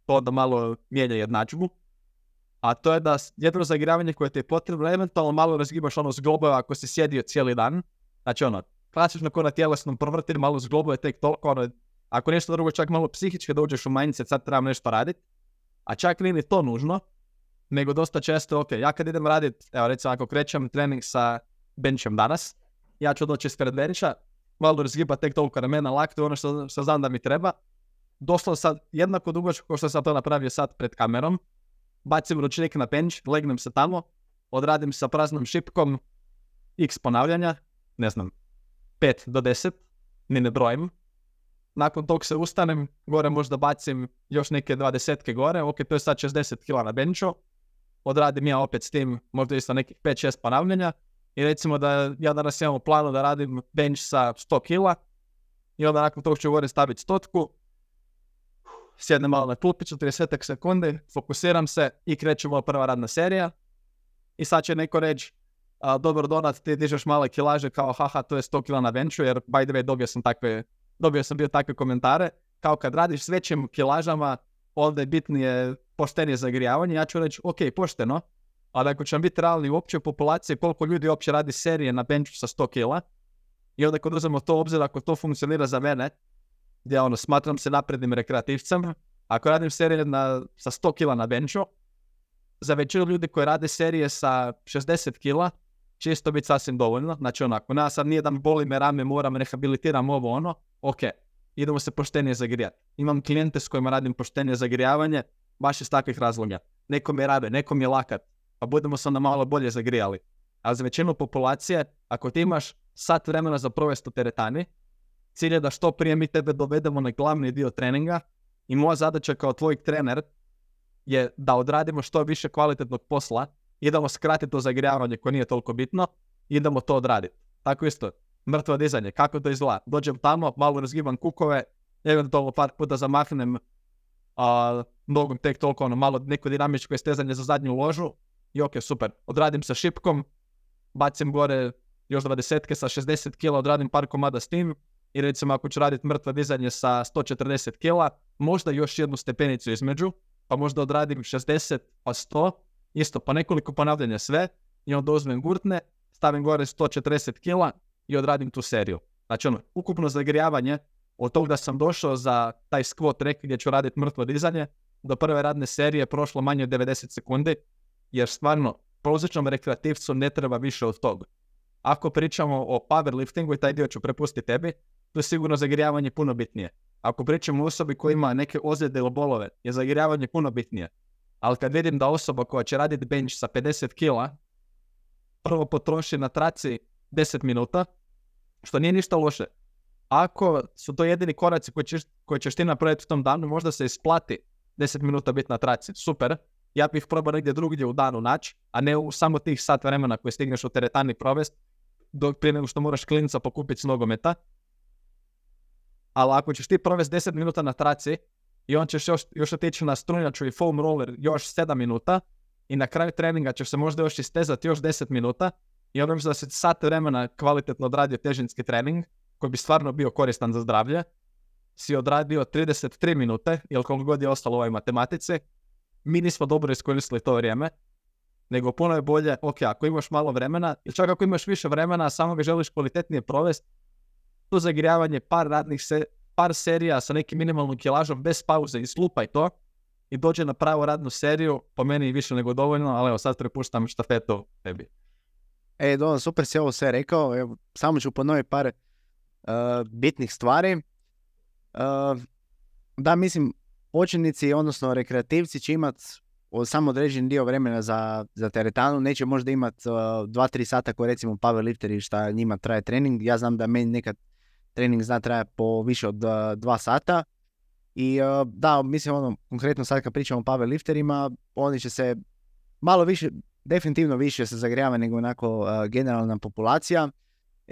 to da malo mijenja jednadžbu. A to je da jedno zagrijavanje koje ti je potrebno, eventualno malo razgibaš ono zglobove ako si sjedio cijeli dan. Znači ono, klasično ko na tjelesnom provrti, malo zglobove tek toliko, ono, ako nešto drugo čak malo psihički da uđeš u mindset, sad trebam nešto raditi. A čak nije ni to nužno, nego dosta često, ok, ja kad idem radit, evo recimo ako krećem trening sa benchem danas, ja ću doći ispred bencha, malo razgiba tek toliko ramena, lakte, ono što, što znam da mi treba. Doslovno sad jednako dugo kao što sam to napravio sad pred kamerom, bacim ručnik na bench, legnem se tamo, odradim sa praznom šipkom x ponavljanja, ne znam, 5 do 10, ni ne brojim. Nakon tog se ustanem, gore možda bacim još neke dvadesetke gore, ok, to je sad 60 kg na benchu, odradim ja opet s tim možda isto nekih 5-6 ponavljanja i recimo da ja danas imam u planu da radim bench sa 100 kila i onda nakon toga ću gore staviti stotku, sjednem malo na klupiću, 30 sekundi, fokusiram se i krećemo prva radna serija. I sad će neko reći, dobro Donat, ti dižeš male kilaže kao haha, to je 100 kila na benchu, jer by the way dobio sam takve, dobio sam bio takve komentare, kao kad radiš s većim kilažama, onda je bitnije poštenije zagrijavanje, ja ću reći, ok, pošteno, ali ako ćemo biti realni u općoj populaciji, koliko ljudi uopće radi serije na benchu sa 100 kila, i onda kad uzmemo to obzir, ako to funkcionira za mene, gdje ono, smatram se naprednim rekreativcem, ako radim serije na, sa 100 kila na benchu, za većinu ljudi koji rade serije sa 60 kila, će isto biti sasvim dovoljno. Znači onako, na sad nije da boli me rame, moram rehabilitiram ovo ono, ok, idemo se poštenije zagrijati. Imam klijente s kojima radim poštenije zagrijavanje, baš iz takvih razloga. Nekom je rabe, nekom je lakat, pa budemo se onda malo bolje zagrijali. A za većinu populacije, ako ti imaš sat vremena za provest u teretani, cilj je da što prije mi tebe dovedemo na glavni dio treninga i moja zadaća kao tvoj trener je da odradimo što više kvalitetnog posla, idemo skratiti to zagrijavanje koje nije toliko bitno, idemo to odraditi. Tako isto, mrtvo dizanje, kako to izgleda? Dođem tamo, malo razgibam kukove, eventualno par puta zamahnem a, nogom tek toliko ono malo neko dinamičko istezanje za zadnju ložu i ok, super. Odradim sa šipkom, bacim gore još dvadesetke sa 60 kila, odradim par komada s tim i recimo ako ću raditi mrtvo dizanje sa 140 kila, možda još jednu stepenicu između, pa možda odradim 60 pa 100, isto pa nekoliko ponavljanja sve i onda uzmem gurtne, stavim gore 140 kila i odradim tu seriju. Znači ono, ukupno zagrijavanje od tog da sam došao za taj squat rek gdje ću raditi mrtvo dizanje, do prve radne serije prošlo manje od 90 sekundi, jer stvarno prosječnom rekreativcu ne treba više od toga. Ako pričamo o powerliftingu i taj dio ću prepustiti tebi, to je sigurno zagrijavanje puno bitnije. Ako pričamo o osobi koja ima neke ozljede ili bolove, je zagrijavanje puno bitnije. Ali kad vidim da osoba koja će raditi bench sa 50 kila, prvo potroši na traci 10 minuta, što nije ništa loše. Ako su to jedini koraci koje ćeš, koje ćeš ti napraviti u tom danu, možda se isplati 10 minuta biti na traci. Super. Ja bih probao negdje drugdje u danu naći, a ne u samo tih sat vremena koje stigneš u teretani provest, dok prije nego što moraš klinca pokupiti s nogometa. Ali ako ćeš ti provesti 10 minuta na traci i on ćeš još, još otići na strunjaču i foam roller još 7 minuta i na kraju treninga ćeš se možda još istezati još 10 minuta i onda da se sat vremena kvalitetno odradio težinski trening koji bi stvarno bio koristan za zdravlje, si odradio 33 minute ili koliko god je ostalo u ovoj matematici mi nismo dobro iskoristili to vrijeme, nego puno je bolje, ok, ako imaš malo vremena, ili čak ako imaš više vremena, samo ga želiš kvalitetnije provesti, to zagrijavanje, par radnih se, par serija sa nekim minimalnom kilažom, bez pauze i slupaj to, i dođe na pravu radnu seriju, po meni više nego dovoljno, ali evo sad prepuštam štafetu tebi. E, Dolan, super si ovo sve rekao. Evo, samo ću ponoviti par uh, bitnih stvari. Uh, da, mislim, početnici, odnosno rekreativci će imati samo određen dio vremena za, za teretanu, neće možda imati uh, 2-3 sata koje recimo powerlifteri šta njima traje trening. Ja znam da meni nekad trening zna traje po više od 2 sata. I da, mislim ono, konkretno sad kad pričamo o powerlifterima, oni će se malo više, definitivno više se zagrijava nego onako generalna populacija.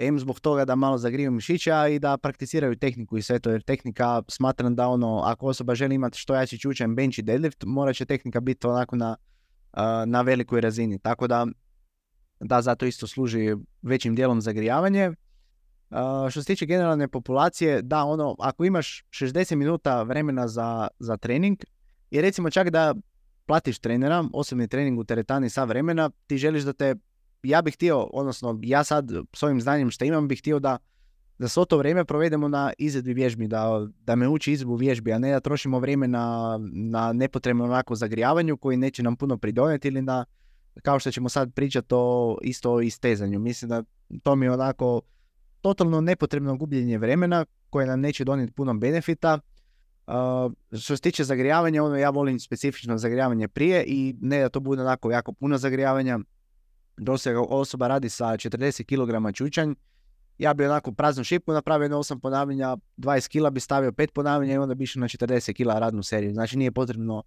Em zbog toga da malo zagriju mišića i da prakticiraju tehniku i sve to, jer tehnika smatram da ono, ako osoba želi imati što jači čučan bench i deadlift, mora će tehnika biti onako na, na velikoj razini. Tako da, da, zato isto služi većim dijelom zagrijavanje. što se tiče generalne populacije, da, ono, ako imaš 60 minuta vremena za, za trening i recimo čak da platiš trenera, osobni trening u teretani sa vremena, ti želiš da te, ja bih htio, odnosno ja sad s ovim znanjem što imam bih htio da da svo to vrijeme provedemo na izvedbi vježbi, da, da me uči izvedbu vježbi, a ne da trošimo vrijeme na, na nepotrebno onako zagrijavanju koji neće nam puno pridonijeti ili na, kao što ćemo sad pričati o isto istezanju. Mislim da to mi je onako totalno nepotrebno gubljenje vremena koje nam neće donijeti puno benefita Uh, što se tiče zagrijavanja, ono ja volim specifično zagrijavanje prije i ne da to bude onako jako puno zagrijavanja. Dosta osoba radi sa 40 kg čučanj, ja bi onako praznu šipku napravio na 8 ponavljanja, 20 kila bi stavio 5 ponavljanja i onda bi išao na 40 kila radnu seriju. Znači nije potrebno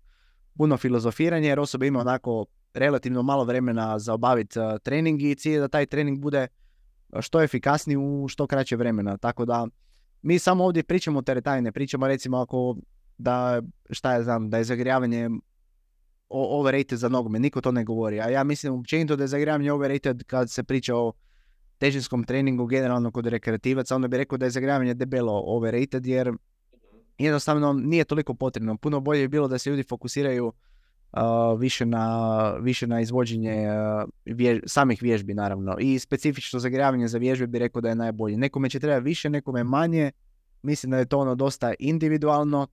puno filozofiranje jer osoba ima onako relativno malo vremena za obaviti uh, trening i cilj je da taj trening bude što efikasniji u što kraće vremena. Tako da mi samo ovdje pričamo o teretani, ne pričamo recimo ako da, šta ja znam, da je zagrijavanje overrated za nogomet, niko to ne govori. A ja mislim općenito da je zagrijavanje overrated kad se priča o težinskom treningu generalno kod rekreativaca, onda bi rekao da je zagrijavanje debelo overrated jer jednostavno nije toliko potrebno. Puno bolje je bilo da se ljudi fokusiraju više, na, više na izvođenje uh, samih vježbi naravno. I specifično zagrijavanje za vježbe bi rekao da je najbolje. Nekome će treba više, nekome manje. Mislim da je to ono dosta individualno.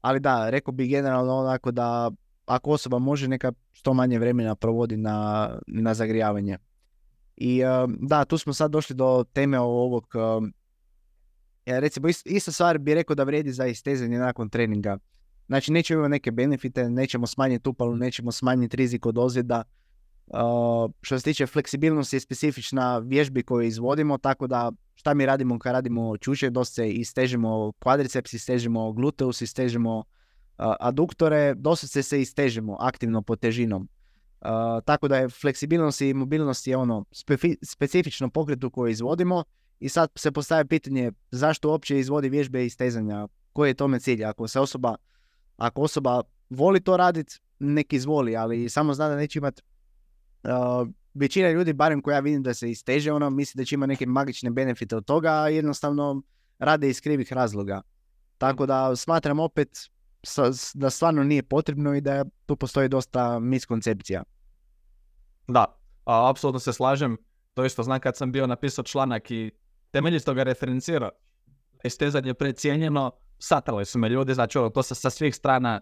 Ali da, rekao bi generalno onako da ako osoba može neka što manje vremena provodi na, na zagrijavanje. I da, tu smo sad došli do teme ovog ja, recimo ista stvar bi rekao da vrijedi za istezanje nakon treninga. Znači nećemo imati neke benefite, nećemo smanjiti upalu, nećemo smanjiti rizik od ozljeda. Što se tiče fleksibilnosti je specifična vježbi koju izvodimo, tako da šta mi radimo kad radimo čuče, dosta se istežimo kvadriceps, istežimo gluteus, istežimo aduktore, dosta se istežimo aktivno pod težinom. Uh, tako da je fleksibilnost i mobilnost je ono specifično pokretu koje izvodimo i sad se postavlja pitanje zašto uopće izvodi vježbe istezanja, koji je tome cilj. Ako se osoba ako osoba voli to raditi, nek izvoli, ali samo zna da neće imat uh, većina ljudi, barem koja vidim da se isteže, ono misli da će ima neke magične benefite od toga, a jednostavno rade iz krivih razloga. Tako da smatram opet da stvarno nije potrebno i da tu postoji dosta miskoncepcija. Da, a, apsolutno se slažem. To isto znam kad sam bio napisao članak i temeljito ga referencirao. Istezanje precijenjeno, satrali su me ljudi, znači ono, to sa, sa svih strana,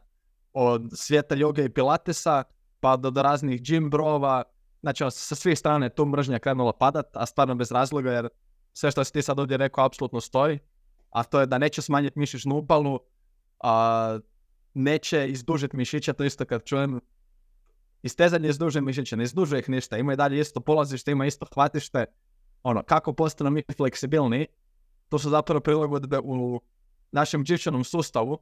od svijeta joge i pilatesa, pa do, do raznih gym brova, znači ono, sa svih strana je tu mržnja krenula padat, a stvarno bez razloga, jer sve što si ti sad ovdje rekao apsolutno stoji, a to je da neće smanjiti mišićnu upalu, a neće izdužiti mišića, to isto kad čujem. Istezanje izduže mišiće, ne izdužuje ih ništa, ima i dalje isto polazište, ima isto hvatište, ono, kako postanu mi fleksibilni, to su zapravo prilagodbe u našem živčanom sustavu,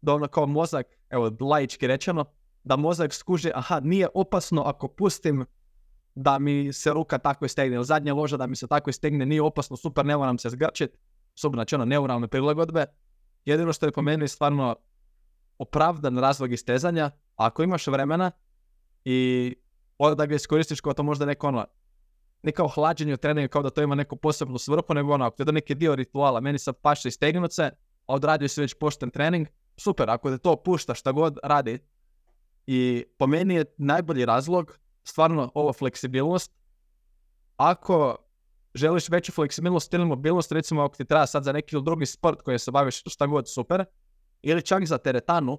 da ono kao mozak, evo laički rečeno, da mozak skuže, aha, nije opasno ako pustim da mi se ruka tako istegne, ili zadnja loža da mi se tako istegne, nije opasno, super, ne moram se zgrčit, super, ono, neuralne prilagodbe. Jedino što je po meni stvarno opravdan razlog istezanja, a ako imaš vremena i da ga iskoristiš kao to možda neko ono, ne kao hlađenje treninga, kao da to ima neku posebnu svrhu, nego ono, ako to je neki dio rituala, meni sad paše istegnut se, odradio si već pošten trening, super, ako te to pušta šta god radi, I po meni je najbolji razlog stvarno ova fleksibilnost. Ako želiš veću fleksibilnost ili mobilnost, recimo ako ti treba sad za neki drugi sport koji se baviš šta god super, ili čak za teretanu,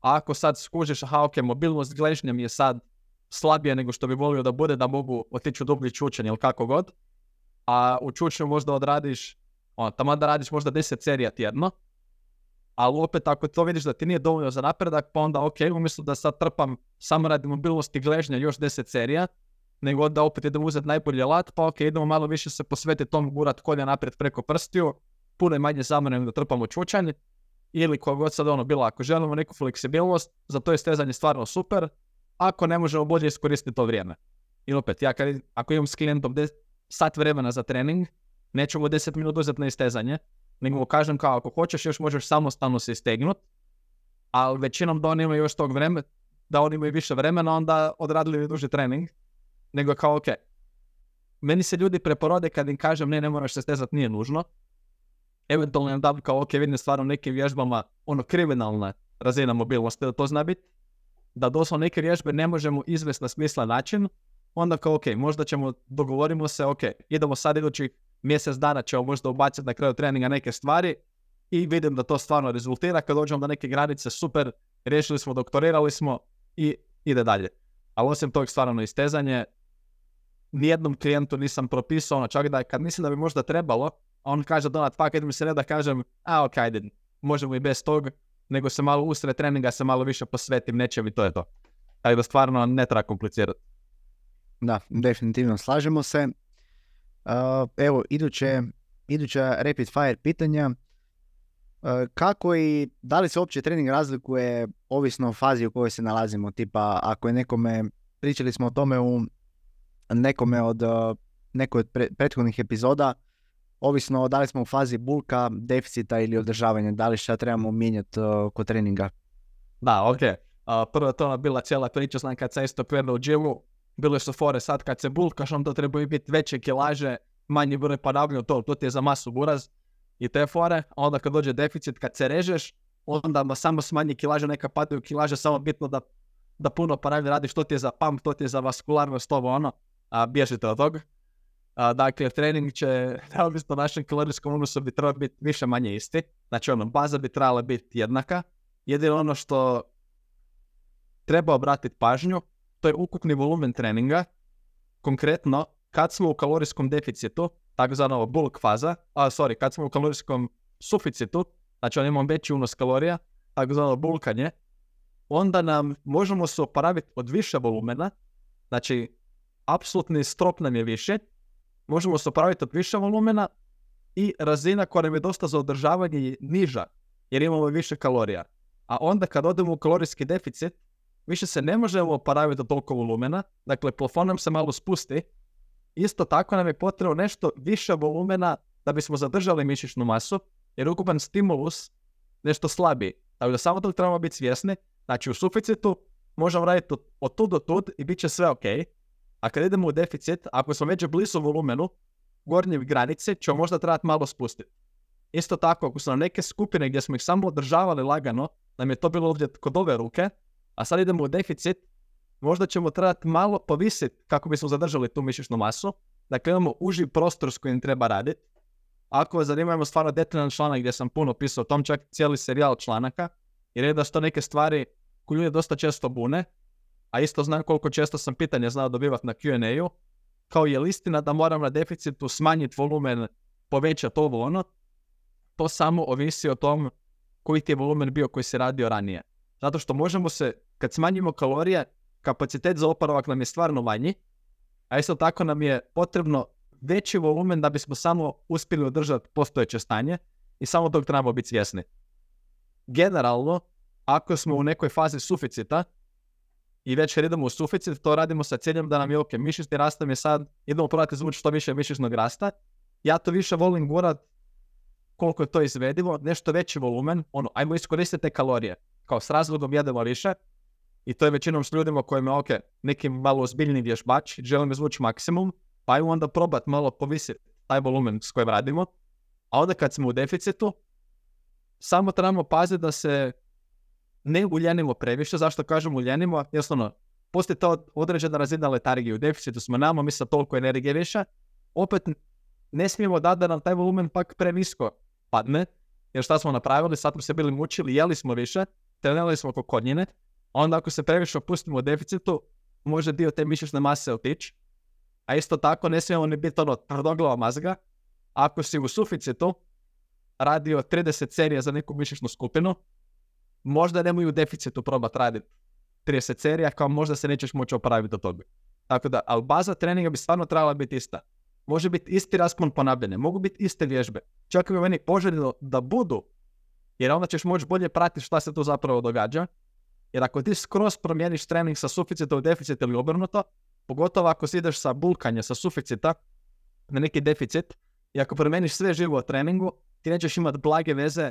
a ako sad skužiš, aha, ok, mobilnost gležnja mi je sad slabije nego što bi volio da bude, da mogu otići u dublji čučanj ili kako god, a u čučnju možda odradiš, ono, tamo da radiš možda 10 serija tjedno, ali opet ako to vidiš da ti nije dovoljno za napredak, pa onda ok, umjesto da sad trpam samo radi mobilnosti gležnja još 10 serija, nego da opet idem uzeti najbolji alat, pa ok, idemo malo više se posvetiti tom gurat kolja naprijed preko prstiju, puno je manje zamora da trpamo čučanj, ili koja god sad ono bilo, ako želimo neku fleksibilnost, za to je stezanje stvarno super, ako ne možemo bolje iskoristiti to vrijeme. I opet, ja kad, ako imam s klijentom sat vremena za trening, neću mu 10 minuta uzeti na istezanje, nego kažem kao ako hoćeš još možeš samostalno se istegnuti, ali većinom da oni imaju još tog vremena, da oni imaju više vremena, onda odradili duži trening, nego kao ok. Meni se ljudi preporode kad im kažem ne, ne moraš se stezati, nije nužno. Eventualno im dam kao ok, vidim stvarno nekim vježbama ono kriminalna razina mobilnosti, da to zna biti. Da doslovno neke vježbe ne možemo izvesti na smislen način, onda kao ok, možda ćemo, dogovorimo se, ok, idemo sad idući mjesec dana ćemo možda ubaciti na kraju treninga neke stvari i vidim da to stvarno rezultira. Kad dođemo do neke granice, super, riješili smo, doktorirali smo i ide dalje. Ali osim tog stvarno istezanje, nijednom klijentu nisam propisao, ono čak da kad mislim da bi možda trebalo, on kaže donat pak, mi se ne da kažem, a ok, ajde, možemo i bez tog, nego se malo usred treninga se malo više posvetim nečem i to je to. Tako da stvarno ne treba komplicirati. Da, definitivno slažemo se. Evo, iduće, iduća rapid fire pitanja. Kako i da li se uopće trening razlikuje ovisno o fazi u kojoj se nalazimo? Tipa, ako je nekome, pričali smo o tome u nekome od uh, nekoj od prethodnih epizoda, ovisno da li smo u fazi bulka, deficita ili održavanja, da li šta trebamo mijenjati kod treninga. Da, ok. prvo to je bila cijela priča, znam kad sam isto krenuo u džimu, bile su fore sad kad se bulkaš, onda trebaju biti veće kilaže, manji broj ponavljanja, to, to ti je za masu buraz i te fore, a onda kad dođe deficit, kad se režeš, onda samo smanji kilaže, neka padaju kilaže, samo bitno da, da puno ponavljanja radiš, to ti je za pump, to ti je za vaskularnost, ovo ono, a bježite od toga. dakle, trening će, neovisno našem kalorijskom unosu bi trebao biti više manje isti. Znači, ono, baza bi trebala biti jednaka. Jedino ono što treba obratiti pažnju, to je ukupni volumen treninga. Konkretno, kad smo u kalorijskom deficitu, takozvana bulk faza, a sorry, kad smo u kalorijskom suficitu, znači on imamo veći unos kalorija, takozvano bulkanje, onda nam možemo se oporaviti od više volumena, znači apsolutni strop nam je više, možemo se oporaviti od više volumena i razina koja nam je dosta za održavanje je niža, jer imamo više kalorija. A onda kad odemo u kalorijski deficit, više se ne možemo oporaviti od toliko volumena, dakle plafon nam se malo spusti, isto tako nam je potrebno nešto više volumena da bismo zadržali mišićnu masu, jer ukupan stimulus nešto slabiji. Tako da samo to trebamo biti svjesni, znači u suficitu možemo raditi od tu do tud i bit će sve ok, a kad idemo u deficit, ako smo već blizu volumenu, gornje granice ćemo možda trebati malo spustiti. Isto tako, ako su na neke skupine gdje smo ih samo održavali lagano, nam je to bilo ovdje kod ove ruke, a sad idemo u deficit, možda ćemo trebati malo povisiti kako bismo zadržali tu mišićnu masu. Dakle, imamo uži prostor s kojim treba raditi. Ako vas zanima, stvarno detaljan članak gdje sam puno pisao o tom, čak cijeli serijal članaka, jer je da su to neke stvari koje ljudi dosta često bune, a isto znam koliko često sam pitanja znao dobivati na Q&A-u, kao je listina da moram na deficitu smanjiti volumen, povećati ovo ono, to samo ovisi o tom koji ti je volumen bio koji se radio ranije. Zato što možemo se, kad smanjimo kalorije, kapacitet za oporavak nam je stvarno manji, a isto tako nam je potrebno veći volumen da bismo samo uspjeli održati postojeće stanje i samo tog trebamo biti svjesni. Generalno, ako smo u nekoj fazi suficita i već idemo u suficit, to radimo sa ciljem da nam je ok, mišićni rast je sad, idemo probati zvuči što više mišićnog rasta. Ja to više volim gurat koliko je to izvedivo, nešto veći volumen, ono, ajmo iskoristiti te kalorije. Kao s razlogom jedemo više, i to je većinom s ljudima kojima je, ok, neki malo ozbiljni vježbač, želim izvući maksimum, pa ajmo onda probat malo povisiti taj volumen s kojim radimo. A onda kad smo u deficitu, samo trebamo paziti da se ne uljenimo previše. Zašto kažem uljenimo? Jednostavno, postoji to određena razina letargije. U deficitu smo nama, mi sa toliko energije više. Opet ne smijemo dati da nam taj volumen pak prenisko padne. Jer šta smo napravili? Sad smo se bili mučili, jeli smo više, trenirali smo oko konjine. Onda ako se previše opustimo u deficitu, može dio te mišićne mase otići. A isto tako ne smijemo ni biti ono tvrdoglava mazga. Ako si u suficitu, radio 30 serija za neku mišićnu skupinu, možda nemoj u deficitu probat raditi 30 serija, kao možda se nećeš moći opraviti od toga. Tako da, ali baza treninga bi stvarno trebala biti ista. Može biti isti raspon ponavljanja, mogu biti iste vježbe. Čak bi meni poželjno da budu, jer onda ćeš moći bolje pratiti šta se tu zapravo događa. Jer ako ti skroz promijeniš trening sa suficita u deficit ili obrnuto, pogotovo ako si ideš sa bulkanja, sa suficita na neki deficit, i ako promijeniš sve živo u treningu, ti nećeš imati blage veze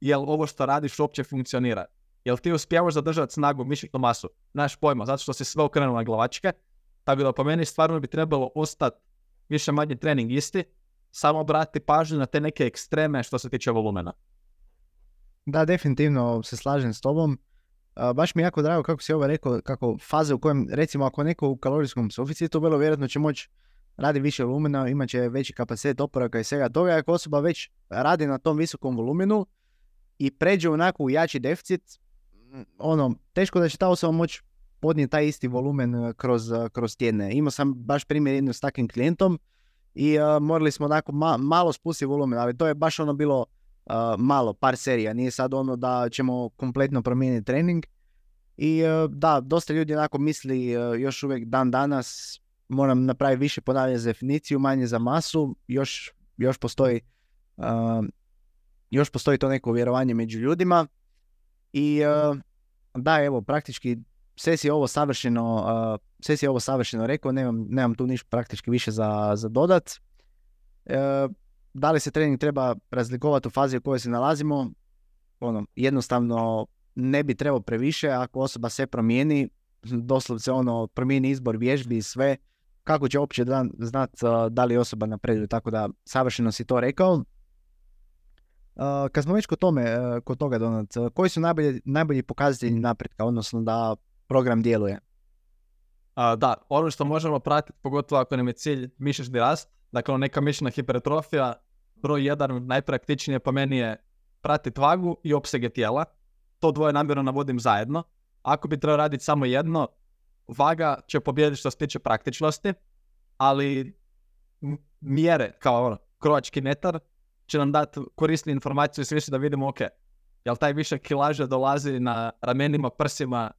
jel ovo što radiš uopće funkcionira. Jel ti uspjevaš zadržati snagu, mišićnu masu? Znaš pojma, zato što si sve okrenuo na glavačke. Tako da po meni stvarno bi trebalo ostati više manje trening isti, samo brati pažnju na te neke ekstreme što se tiče volumena. Da, definitivno se slažem s tobom. baš mi je jako drago kako si ovo rekao, kako faze u kojem, recimo ako neko u kalorijskom suficitu, bilo vjerojatno će moći radi više volumena, imat će veći kapacitet oporavka i svega toga. Ako osoba već radi na tom visokom volumenu i pređe onako u jači deficit, ono, teško da će ta osoba moći podnijeti taj isti volumen eh, kroz, eh, kroz tjedne. Imao sam baš primjer jednom s takvim klijentom i uh, morali smo onako malo spustiti volumen, ali to je baš ono bilo malo, par serija. Nije sad ono da ćemo kompletno promijeniti trening. I da, dosta ljudi onako misli još uvijek dan danas moram napraviti više ponavljanja za definiciju, manje za masu, još, još postoji još postoji to neko vjerovanje među ljudima i da, evo, praktički sve si ovo savršeno, uh, sve si ovo savršeno rekao, nemam, nemam tu ništa praktički više za, za dodat. Uh, da li se trening treba razlikovati u fazi u kojoj se nalazimo? Ono, jednostavno ne bi trebao previše ako osoba sve promijeni, doslovce ono promijeni izbor vježbi i sve, kako će uopće znat da li osoba napreduje, tako da savršeno si to rekao. Kad smo već kod tome, kod toga Donat, koji su najbolji, najbolji pokazatelji napretka, odnosno da program djeluje. A, da, ono što možemo pratiti, pogotovo ako nam je cilj mišićni rast, dakle ono, neka mišićna hipertrofija, broj jedan najpraktičnije po meni je pratiti vagu i opsege tijela. To dvoje namjerno navodim zajedno. Ako bi trebao raditi samo jedno, vaga će pobijediti što se tiče praktičnosti, ali mjere kao ono, krovački metar će nam dati korisnu informaciju i svi da vidimo ok, jel taj više kilaže dolazi na ramenima, prsima,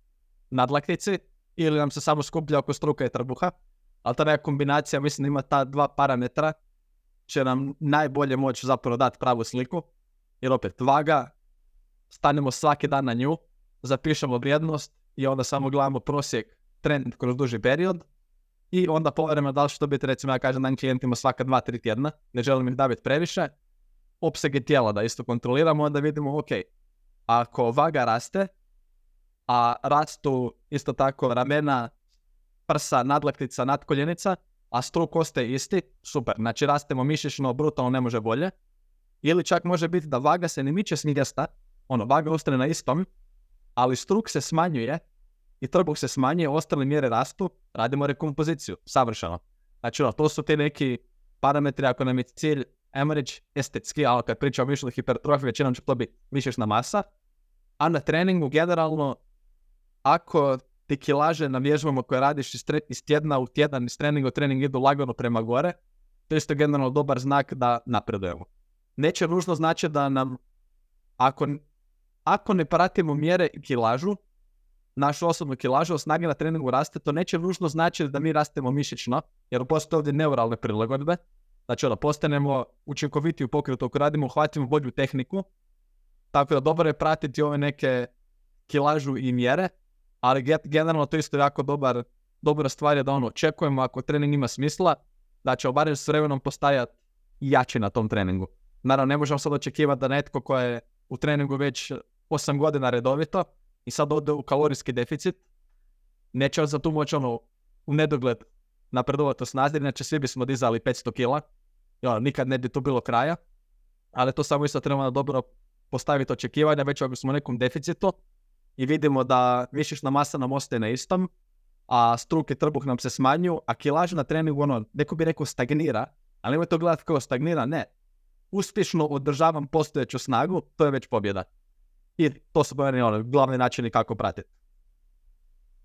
nadlaktici ili nam se samo skuplja oko struka i trbuha. Ali ta neka kombinacija, mislim da ima ta dva parametra, će nam najbolje moći zapravo dati pravu sliku. Jer opet, vaga, stanemo svaki dan na nju, zapišemo vrijednost i onda samo gledamo prosjek trend kroz duži period i onda povremeno da li što biti, recimo ja kažem dan klijentima svaka dva, tri tjedna, ne želim ih daviti previše, opsege tijela da isto kontroliramo, onda vidimo, ok, ako vaga raste, a rastu isto tako ramena, prsa, nadlaktica, nadkoljenica, a struk ostaje isti, super. Znači rastemo mišićno, brutalno ne može bolje. Ili čak može biti da vaga se ne miče s mjesta, ono, vaga ostane na istom, ali struk se smanjuje i trbuh se smanjuje, ostale mjere rastu, radimo rekompoziciju, savršeno. Znači, ono, to su ti neki parametri, ako nam je cilj, ajmo reći, estetski, ali kad pričamo o mišićnoj hipertrofiji, većinom će to biti mišićna masa, a na treningu generalno ako ti kilaže na vježbama koje radiš iz, iz tjedna u tjedan, iz treninga u trening idu lagano prema gore, to je isto generalno dobar znak da napredujemo. Neće nužno znači da nam, ako, ako ne pratimo mjere i kilažu, našu osobnu kilažu, snage na treningu raste, to neće nužno znači da mi rastemo mišićno, jer postoje ovdje neuralne prilagodbe, znači da postanemo učinkoviti u pokretu, ako radimo, uhvatimo bolju tehniku, tako da dobro je pratiti ove neke kilažu i mjere, ali generalno to isto jako dobar, dobra stvar je da ono očekujemo ako trening ima smisla, da će barem s vremenom postajati jači na tom treningu. Naravno, ne možemo sad očekivati da netko ko je u treningu već 8 godina redovito i sad ode u kalorijski deficit, neće za tu moći ono u nedogled napredovati u snazi, znači svi bismo dizali 500 kila, ono, nikad ne bi to bilo kraja, ali to samo isto trebamo dobro postaviti očekivanja, već ako smo u nekom deficitu, i vidimo da mišićna masa nam ostaje na istom, a struke trbuh nam se smanjuju, a kilaža na treningu, ono, neko bi rekao stagnira, ali nemoj to gledati kao stagnira, ne. Uspješno održavam postojeću snagu, to je već pobjeda. I to su meni ono, glavni načini kako pratiti.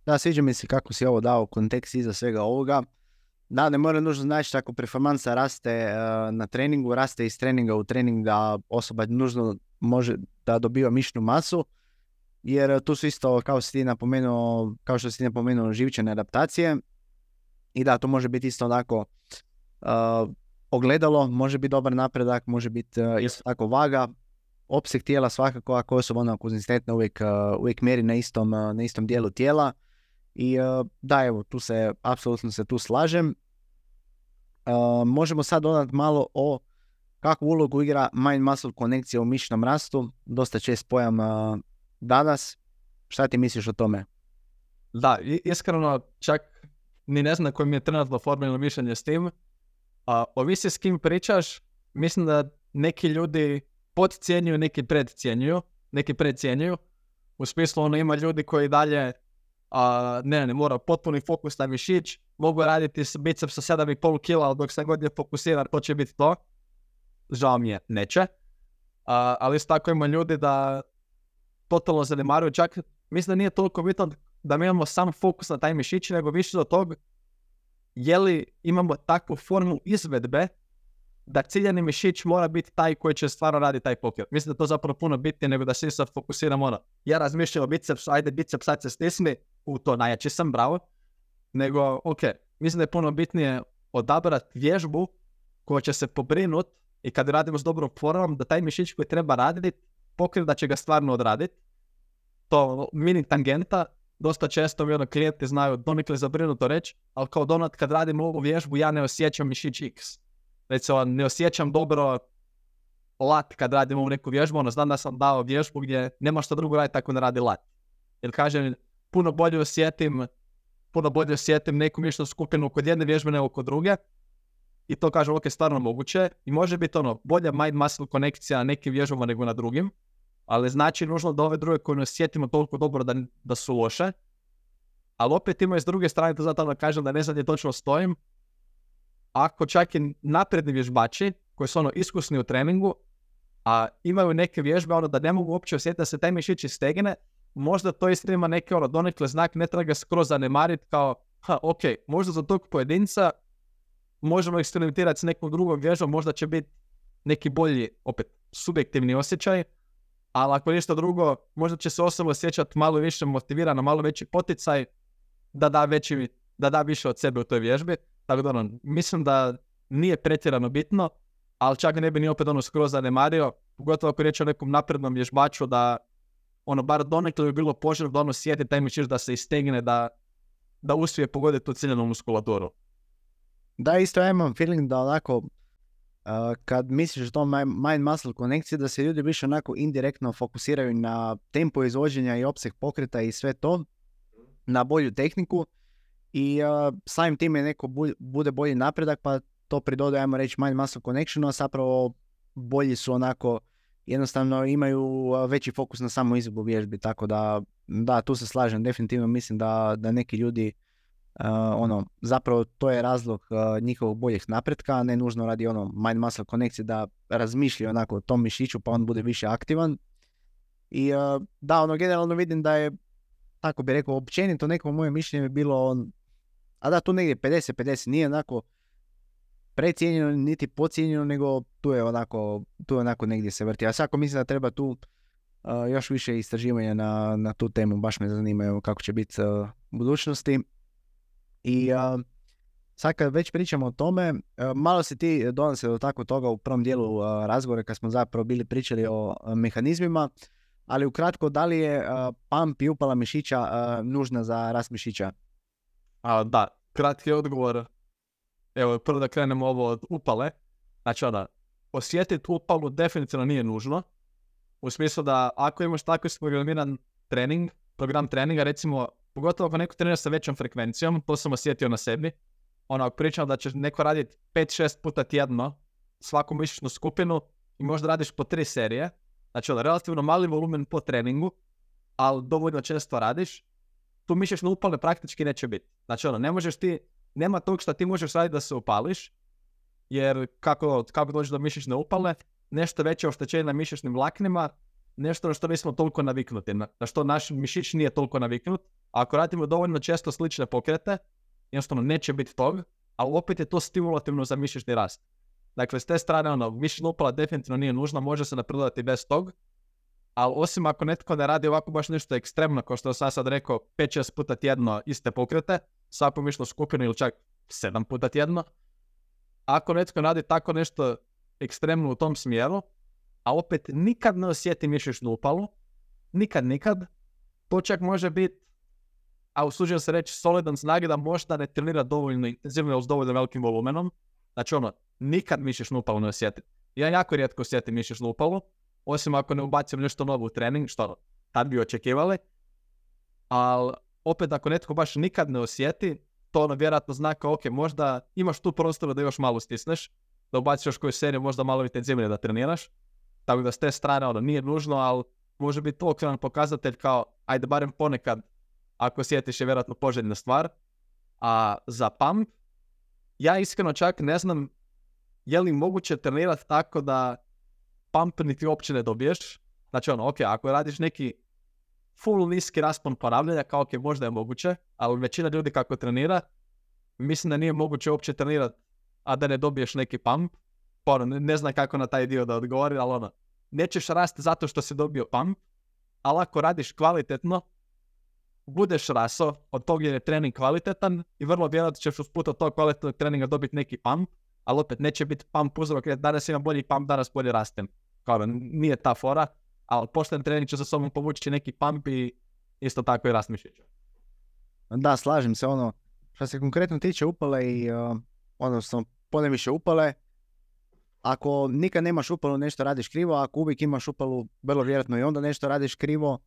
Da, sviđa mi se kako si ovo dao kontekst iza svega ovoga. Da, ne mora nužno znači ako performansa raste eh, na treningu, raste iz treninga u trening da osoba nužno može da dobiva mišnu masu, jer tu su isto, kao, si napomenuo, kao što si napomenuo, živčane adaptacije. I da, to može biti isto onako eh, ogledalo, može biti dobar napredak, može biti eh, isto tako vaga, opseg tijela svakako, ako osoba ona konzistentna uvijek, uvijek mjeri na istom, na istom dijelu tijela. I da, evo, tu se, apsolutno se tu slažem. možemo sad dodati malo o kakvu ulogu igra mind-muscle konekcija u mišićnom rastu. Dosta čest pojam danas. Šta ti misliš o tome? Da, iskreno čak ni ne znam koji mi je trenutno formalno mišljenje s tim. A, ovisi s kim pričaš, mislim da neki ljudi podcijenjuju, neki predcijenjuju, neki predcijenjuju. U smislu ono ima ljudi koji dalje a, ne, ne, mora potpuni fokus na mišić, mogu raditi s biceps sa 7,5 kg, ali dok se god je fokusiran, to će biti to. Žao mi je, neće. ali isto tako ima ljudi da totalno zanemaruju, čak mislim da nije toliko bitno da mi imamo sam fokus na taj mišić, nego više do tog je li imamo takvu formu izvedbe da ciljani mišić mora biti taj koji će stvarno raditi taj pokret. Mislim da to zapravo puno bitnije nego da se sad fokusiram ono. Ja razmišljam o bicepsu, ajde biceps sad se stisni, u to najjači sam, bravo. Nego, ok, mislim da je puno bitnije odabrati vježbu koja će se pobrinut i kad radimo s dobrom formom, da taj mišić koji treba raditi, pokret da će ga stvarno odraditi. To mini tangenta, dosta često mi ono klijenti znaju donikle zabrinuto reći, ali kao donat kad radim ovu vježbu ja ne osjećam mišić X. Recimo, ne osjećam dobro lat kad radim ovu neku vježbu, ono znam da sam dao vježbu gdje nema što drugo raditi ako ne radi lat. Jer kažem, puno bolje osjetim, puno bolje osjetim neku mišnu skupinu kod jedne vježbe nego kod druge. I to kažem, ok, stvarno moguće. I može biti ono, bolja mind-muscle konekcija na nekim vježbama nego na drugim. Ali znači nužno da ove druge koje ne osjetimo toliko dobro da, da su loše. Ali opet imaju s druge strane, to zato da kažem da ne znam gdje točno stojim. Ako čak i napredni vježbači, koji su ono iskusni u treningu, a imaju neke vježbe ono da ne mogu uopće osjetiti da se taj mišić stegne, možda to isto ima neke ono donekle znak, ne treba ga skroz zanemariti kao, ha, ok, možda za tog pojedinca možemo eksperimentirati s nekom drugom vježbom, možda će biti neki bolji, opet, subjektivni osjećaj, ali ako ništa drugo, možda će se osoba osjećati malo više motivirana, malo veći poticaj da da, veći, da da više od sebe u toj vježbi. Tako da ono, mislim da nije pretjerano bitno, ali čak ne bi ni opet ono skroz zanemario, pogotovo ako riječ o nekom naprednom vježbaču da ono, bar donekle bi bilo poželjno da ono sjeti taj mišić da se istegne, da, da uspije pogoditi tu ciljenu muskulaturu. Da, isto ja imam feeling da onako, uh, kad misliš o tom mind-muscle konekciji, da se ljudi više onako indirektno fokusiraju na tempo izvođenja i opseg pokreta i sve to, na bolju tehniku i uh, samim time neko bude bolji napredak, pa to pridodaje, ajmo reći, mind-muscle connection, a zapravo bolji su onako jednostavno imaju veći fokus na samu izvedbu vježbi, tako da, da, tu se slažem, definitivno mislim da, da neki ljudi, ono, zapravo to je razlog njihovog boljeg napretka, ne nužno radi ono mind muscle konekcije da razmišlja onako o tom mišiću pa on bude više aktivan. I da, ono, generalno vidim da je, tako bi rekao, općenito neko moje mišljenje bi bilo, on, a da, tu negdje 50-50, nije onako precijenjeno niti pocijenjeno, nego tu je onako, tu je onako negdje se vrti. A svako mislim da treba tu uh, još više istraživanja na, na tu temu, baš me zanimaju kako će biti uh, u budućnosti. I uh, sad kad već pričamo o tome, malo se ti donose do tako toga u prvom dijelu razgovora kad smo zapravo bili pričali o mehanizmima, ali ukratko, da li je pump i upala mišića nužna za rast mišića? A, da, kratki odgovor evo prvo da krenemo ovo od upale, znači onda, osjetiti upalu definitivno nije nužno, u smislu da ako imaš tako programiran trening, program treninga, recimo, pogotovo ako neko trenira sa većom frekvencijom, to sam osjetio na sebi, ono, ako pričam da će neko raditi 5-6 puta tjedno svaku mišićnu skupinu i možda radiš po tri serije, znači ono, relativno mali volumen po treningu, ali dovoljno često radiš, tu mišićne upale praktički neće biti. Znači ono, ne možeš ti, nema tog što ti možeš raditi da se upališ, jer kako, kako dođe do mišićne upale, nešto veće oštećenje na mišićnim vlaknima, nešto na što nismo toliko naviknuti, na, što naš mišić nije toliko naviknut. Ako radimo dovoljno često slične pokrete, jednostavno neće biti tog, ali opet je to stimulativno za mišićni rast. Dakle, s te strane, ono, mišićna upala definitivno nije nužna, može se napredovati bez tog, ali osim ako netko ne radi ovako baš nešto ekstremno, kao što sam sad rekao, 5-6 puta tjedno iste pokrete, svaku mišnu skupinu ili čak 7 puta tjedno, ako netko radi tako nešto ekstremno u tom smjeru, a opet nikad ne osjeti mišićnu upalu, nikad, nikad, to čak može biti, a usuđujem se reći, solidan snage da možda ne trenira dovoljno intenzivno s dovoljno velikim volumenom. Znači ono, nikad mišićnu upalu ne osjeti. Ja jako rijetko osjetim mišićnu upalu, osim ako ne ubacim nešto novo u trening, što tad bi očekivali. Ali opet ako netko baš nikad ne osjeti, to ono vjerojatno zna kao, ok, možda imaš tu prostora da još malo stisneš, da ubaciš još koju seriju, možda malo intenzivnije da treniraš. Tako da s te strane ono nije nužno, ali može biti okrenan pokazatelj kao, ajde barem ponekad, ako sjetiš je vjerojatno poželjna stvar. A za pump, ja iskreno čak ne znam je li moguće trenirati tako da pump niti uopće ne dobiješ. Znači ono, ok, ako radiš neki full niski raspon ponavljanja, kao ok, možda je moguće, ali većina ljudi kako trenira, mislim da nije moguće uopće trenirati, a da ne dobiješ neki pump. Pa ono, ne, znam kako na taj dio da odgovori, ali ono, nećeš rasti zato što si dobio pump, ali ako radiš kvalitetno, budeš raso, od tog je trening kvalitetan i vrlo vjerojatno ćeš usput od tog kvalitetnog treninga dobiti neki pump, ali opet neće biti pump uzrok, jer danas imam bolji pump, danas bolje rastem. Kao nije ta fora, ali pošten trening će za sobom povući neki pump i isto tako i rast mišića. Da, slažem se, ono, što se konkretno tiče upale i, uh, odnosno, više upale, ako nikad nemaš upalu, nešto radiš krivo, ako uvijek imaš upalu, vrlo vjerojatno i onda nešto radiš krivo.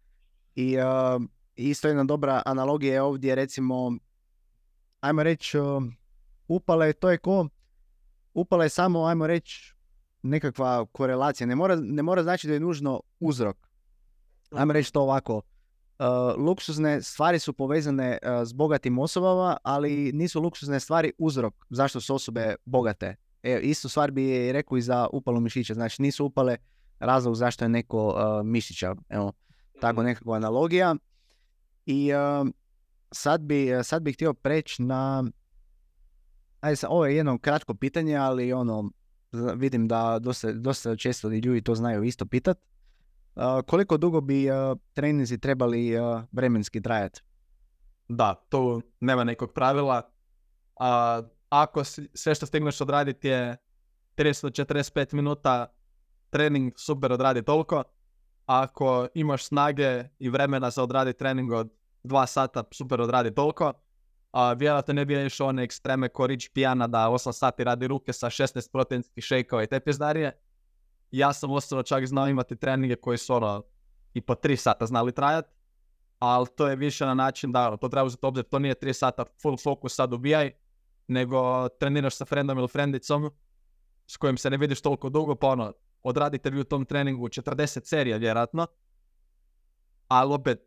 I uh, isto jedna dobra analogija je ovdje, recimo, ajmo reći, uh, upale, to je ko, upala je samo, ajmo reći, nekakva korelacija. Ne mora, ne mora znači da je nužno uzrok. Ajmo reći to ovako. Uh, luksuzne stvari su povezane uh, s bogatim osobama, ali nisu luksuzne stvari uzrok zašto su osobe bogate. E, istu stvar bi rekao i za upalu mišića. Znači nisu upale razlog zašto je neko uh, mišića. Evo, tako mhm. nekakva analogija. I sad bi, sad bi htio preći na... Ajde, ovo je jedno kratko pitanje, ali ono, vidim da dosta, dosta često ljudi to znaju isto pitat. Koliko dugo bi treninzi trebali vremenski trajati? Da, to nema nekog pravila. A ako sve što stigneš odraditi je 30-45 minuta, trening super odradi toliko. Ako imaš snage i vremena za odraditi trening od 2 sata, super odradi toliko a, vjerojatno ne bi išao one ekstreme ko Rich Pijana da 8 sati radi ruke sa 16 proteinskih šejkova i te pizdarije. Ja sam osobno čak znao imati treninge koji su ono i po 3 sata znali trajati, ali to je više na način da ono, to treba uzeti obzir, to nije 3 sata full focus sad ubijaj, nego treniraš sa friendom ili friendicom s kojim se ne vidiš toliko dugo, pa ono, odradite vi u tom treningu 40 serija vjerojatno, ali opet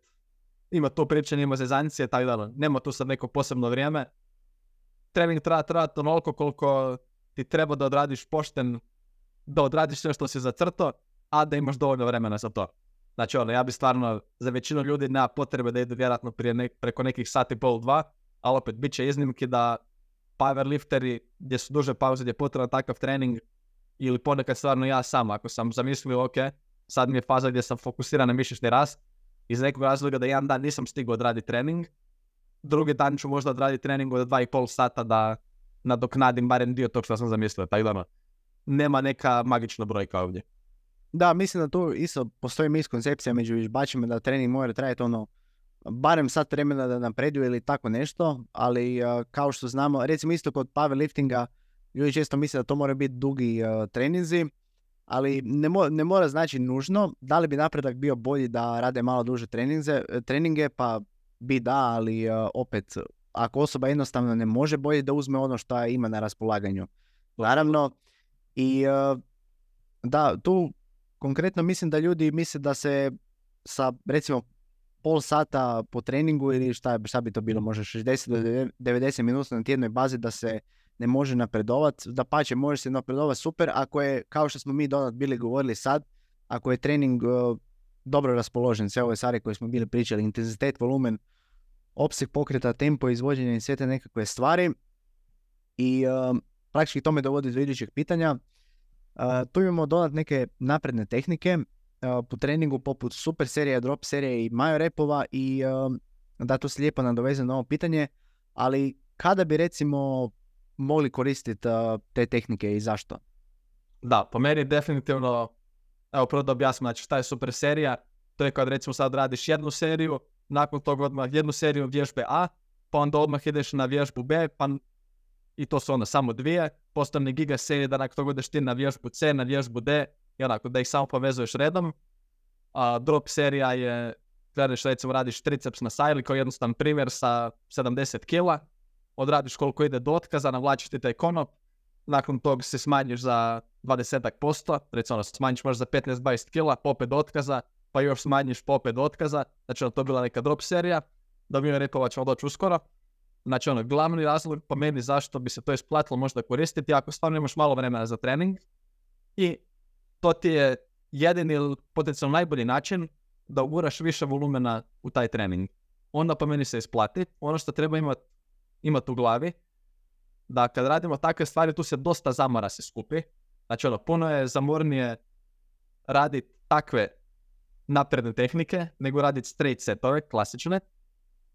ima to pričanje, ima zezancije, tako da ono, nema tu sad neko posebno vrijeme. Trening treba trajati onoliko koliko ti treba da odradiš pošten, da odradiš sve što si zacrto, a da imaš dovoljno vremena za to. Znači ono, ja bi stvarno, za većinu ljudi nema potrebe da idu vjerojatno prije preko nekih sati pol dva, ali opet bit će iznimki da powerlifteri gdje su duže pauze, gdje je takav trening, ili ponekad stvarno ja sam, ako sam zamislio, ok, sad mi je faza gdje sam fokusiran na mišićni rast, iz nekog razloga da jedan dan nisam stigao odraditi trening, drugi dan ću možda odraditi trening od dva i pol sata da nadoknadim barem dio tog što sam zamislio. Tako da ono, nema neka magična brojka ovdje. Da, mislim da tu isto postoji miskoncepcija među vižbačima da trening mora trajati ono barem sat vremena da napreduju ili tako nešto, ali uh, kao što znamo, recimo isto kod powerliftinga, ljudi često misle da to mora biti dugi uh, treninzi, ali ne, ne mora znači nužno. Da li bi napredak bio bolji da rade malo duže treninge, treninge pa bi da, ali uh, opet ako osoba jednostavno ne može bolje da uzme ono što ima na raspolaganju. Naravno, i uh, da, tu konkretno mislim da ljudi misle da se sa recimo pol sata po treningu ili šta, šta bi to bilo, možda 60 do 90 minuta na tjednoj bazi da se ne može napredovati. Da pače, može se napredovati super ako je, kao što smo mi donat bili govorili sad, ako je trening uh, dobro raspoložen, sve ove stvari koje smo bili pričali, intenzitet, volumen, opseg pokreta, tempo, izvođenja i sve te nekakve stvari. I uh, praktički to me dovodi do idućeg pitanja. Uh, tu imamo dodat neke napredne tehnike uh, po treningu poput super serije, drop serije i majo repova i da tu se lijepo nadoveze na ovo pitanje, ali kada bi recimo mogli koristiti te tehnike i zašto? Da, po meni definitivno, evo prvo da objasnim, znači šta je super serija, to je kad recimo sad radiš jednu seriju, nakon toga odmah jednu seriju vježbe A, pa onda odmah ideš na vježbu B, pa i to su onda samo dvije, postane giga serije da nakon toga ideš ti na vježbu C, na vježbu D, i onako da ih samo povezuješ redom. A drop serija je, gledaš recimo radiš triceps na sajli kao jednostavan primjer sa 70 kila, odradiš koliko ide do otkaza, navlačiš ti taj konop, nakon toga se smanjiš za 20%, recimo ono, smanjiš možda za 15-20 kila, popet do otkaza, pa još smanjiš popet do otkaza, znači ono, to je bila neka drop serija, da mi je ćemo doći uskoro. Znači ono, glavni razlog po meni zašto bi se to isplatilo možda koristiti ako stvarno imaš malo vremena za trening i to ti je jedini ili potencijalno najbolji način da uguraš više volumena u taj trening. Onda po meni se isplati. Ono što treba imati imati u glavi, da kad radimo takve stvari, tu se dosta zamora se skupi. Znači ono, puno je zamornije raditi takve napredne tehnike, nego raditi straight setove, klasične.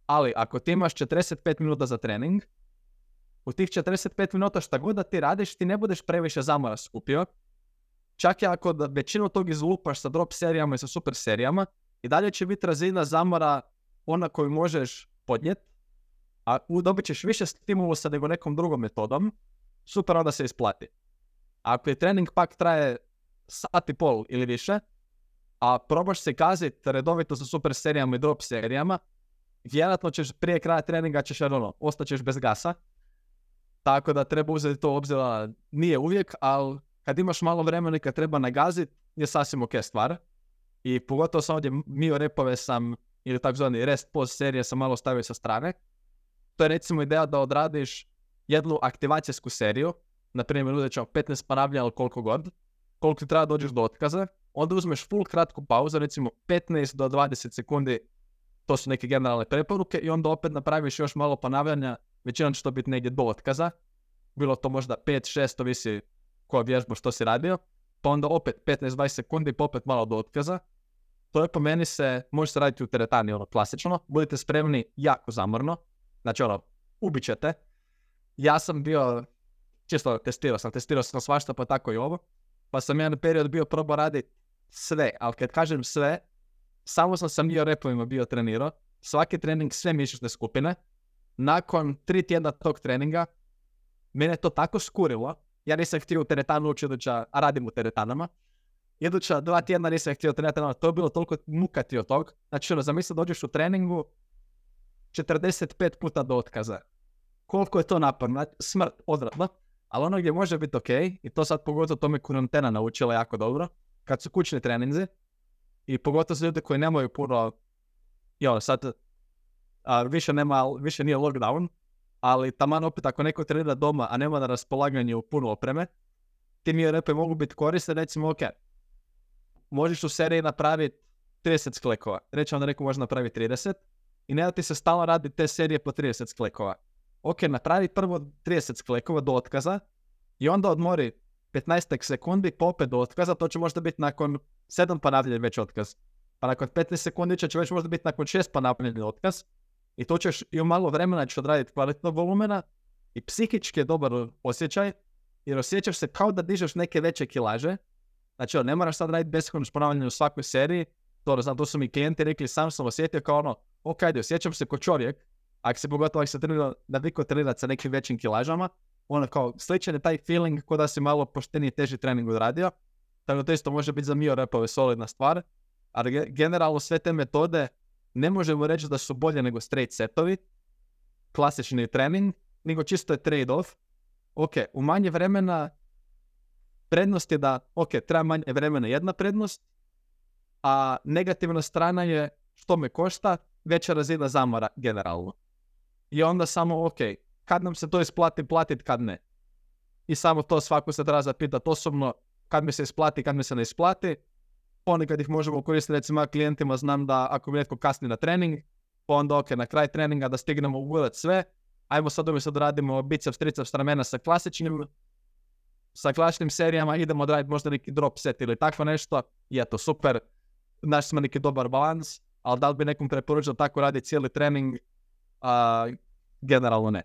Ali ako ti imaš 45 minuta za trening, u tih 45 minuta šta god da ti radiš, ti ne budeš previše zamora skupio. Čak i ako da većinu tog izlupaš sa drop serijama i sa super serijama, i dalje će biti razina zamora ona koju možeš podnijeti, a dobit ćeš više stimulusa nego nekom drugom metodom, super onda se isplati. Ako je trening pak traje sat i pol ili više, a probaš se kaziti redovito sa super serijama i drop serijama, vjerojatno ćeš prije kraja treninga ćeš ono, ostaćeš bez gasa. Tako da treba uzeti to obzir, nije uvijek, ali kad imaš malo vremena i kad treba nagazit, je sasvim ok stvar. I pogotovo sam ovdje mio repove sam, ili takozvani rest post serije sam malo stavio sa strane, to je recimo ideja da odradiš jednu aktivacijsku seriju, na primjer uzet ćemo 15 ponavljanja ili koliko god, koliko ti treba dođeš do otkaza, onda uzmeš full kratku pauzu, recimo 15 do 20 sekundi, to su neke generalne preporuke i onda opet napraviš još malo ponavljanja, većinom će to biti negdje do otkaza, bilo to možda 5-6, to visi koja vježba što si radio, pa onda opet 15-20 sekundi, pa opet malo do otkaza. To je po meni se, može se raditi u teretani, ono klasično, budite spremni jako zamorno, Znači ono, ubit ćete. Ja sam bio, čisto testirao sam, testirao sam svašta pa tako i ovo. Pa sam jedan period bio probao raditi sve, ali kad kažem sve, samo sam sa bio repovima bio trenirao. Svaki trening, sve mišićne skupine. Nakon tri tjedna tog treninga, mene to tako skurilo. Ja nisam htio u teretanu ući iduća, a radim u teretanama. Iduća dva tjedna nisam htio teretanu, to je bilo toliko mukati od tog. Znači, ono, zamisli dođeš u treningu, 45 puta do otkaza. Koliko je to naporno? Smrt, odradno. Ali ono gdje može biti ok, i to sad pogotovo to me kurantena naučila jako dobro, kad su kućni treninzi, i pogotovo za ljude koji nemaju puno, jo, sad, više, nema, više nije lockdown, ali taman opet ako neko trenira doma, a nema na raspolaganju puno opreme, ti mi repe mogu biti korisne, recimo, ok, možeš u seriji napraviti 30 sklekova, recimo da neko može napraviti 30, i ne da ti se stalno radi te serije po 30 sklekova. Ok, napravi prvo 30 sklekova do otkaza i onda odmori 15 sekundi pa opet do otkaza, to će možda biti nakon 7 ponavljanja već otkaz. Pa nakon 15 sekundi će već možda biti nakon 6 ponavljanja otkaz. I to ćeš i u malo vremena ćeš odraditi kvalitetnog volumena i psihički je dobar osjećaj jer osjećaš se kao da dižeš neke veće kilaže. Znači, ne moraš sad raditi beskreno ponavljanje u svakoj seriji. To, znam, to su mi klijenti rekli, sam sam osjetio kao ono, ok, ajde, osjećam se kao čovjek, ako se pogotovo ako se trenira, naviko trenirati sa nekim većim kilažama, ono kao sličan je taj feeling kao da si malo pošteniji teži trening odradio, tako da to isto može biti za mio repove solidna stvar, ali generalno sve te metode ne možemo reći da su bolje nego straight setovi, klasični trening, nego čisto je trade-off. Ok, u manje vremena prednost je da, ok, treba manje vremena jedna prednost, a negativna strana je što me košta, veća razina zamora generalno. I onda samo, ok, kad nam se to isplati platit, kad ne. I samo to svako se treba zapitati osobno kad mi se isplati, kad mi se ne isplati. Ponekad ih možemo koristiti, recimo klijentima znam da ako mi netko kasni na trening, pa onda ok, na kraj treninga da stignemo ugledati sve, ajmo sad umjesto da radimo biceps, triceps, ramena sa klasičnim sa klasičnim serijama, idemo odraditi možda neki drop set ili takvo nešto i eto, super, naš smo neki dobar balans, ali da li bi nekom preporučio tako radi cijeli trening, a, generalno ne.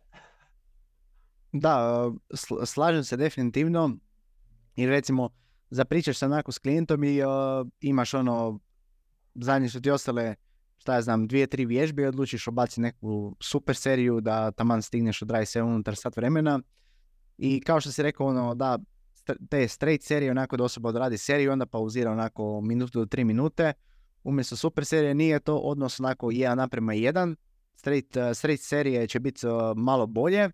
Da, sl- slažem se definitivno. I recimo, zapričaš se onako s klijentom i imaš ono, zadnje su ti ostale, šta ja znam, dvije, tri vježbe i odlučiš obaciti neku super seriju da taman stigneš odraditi sve unutar sat vremena. I kao što si rekao, ono, da, te straight serije, onako da osoba odradi seriju, onda pauzira onako minutu do tri minute. Umjesto super serije nije to odnos onako 1 naprema 1. Straight, uh, straight serije će biti uh, malo bolje,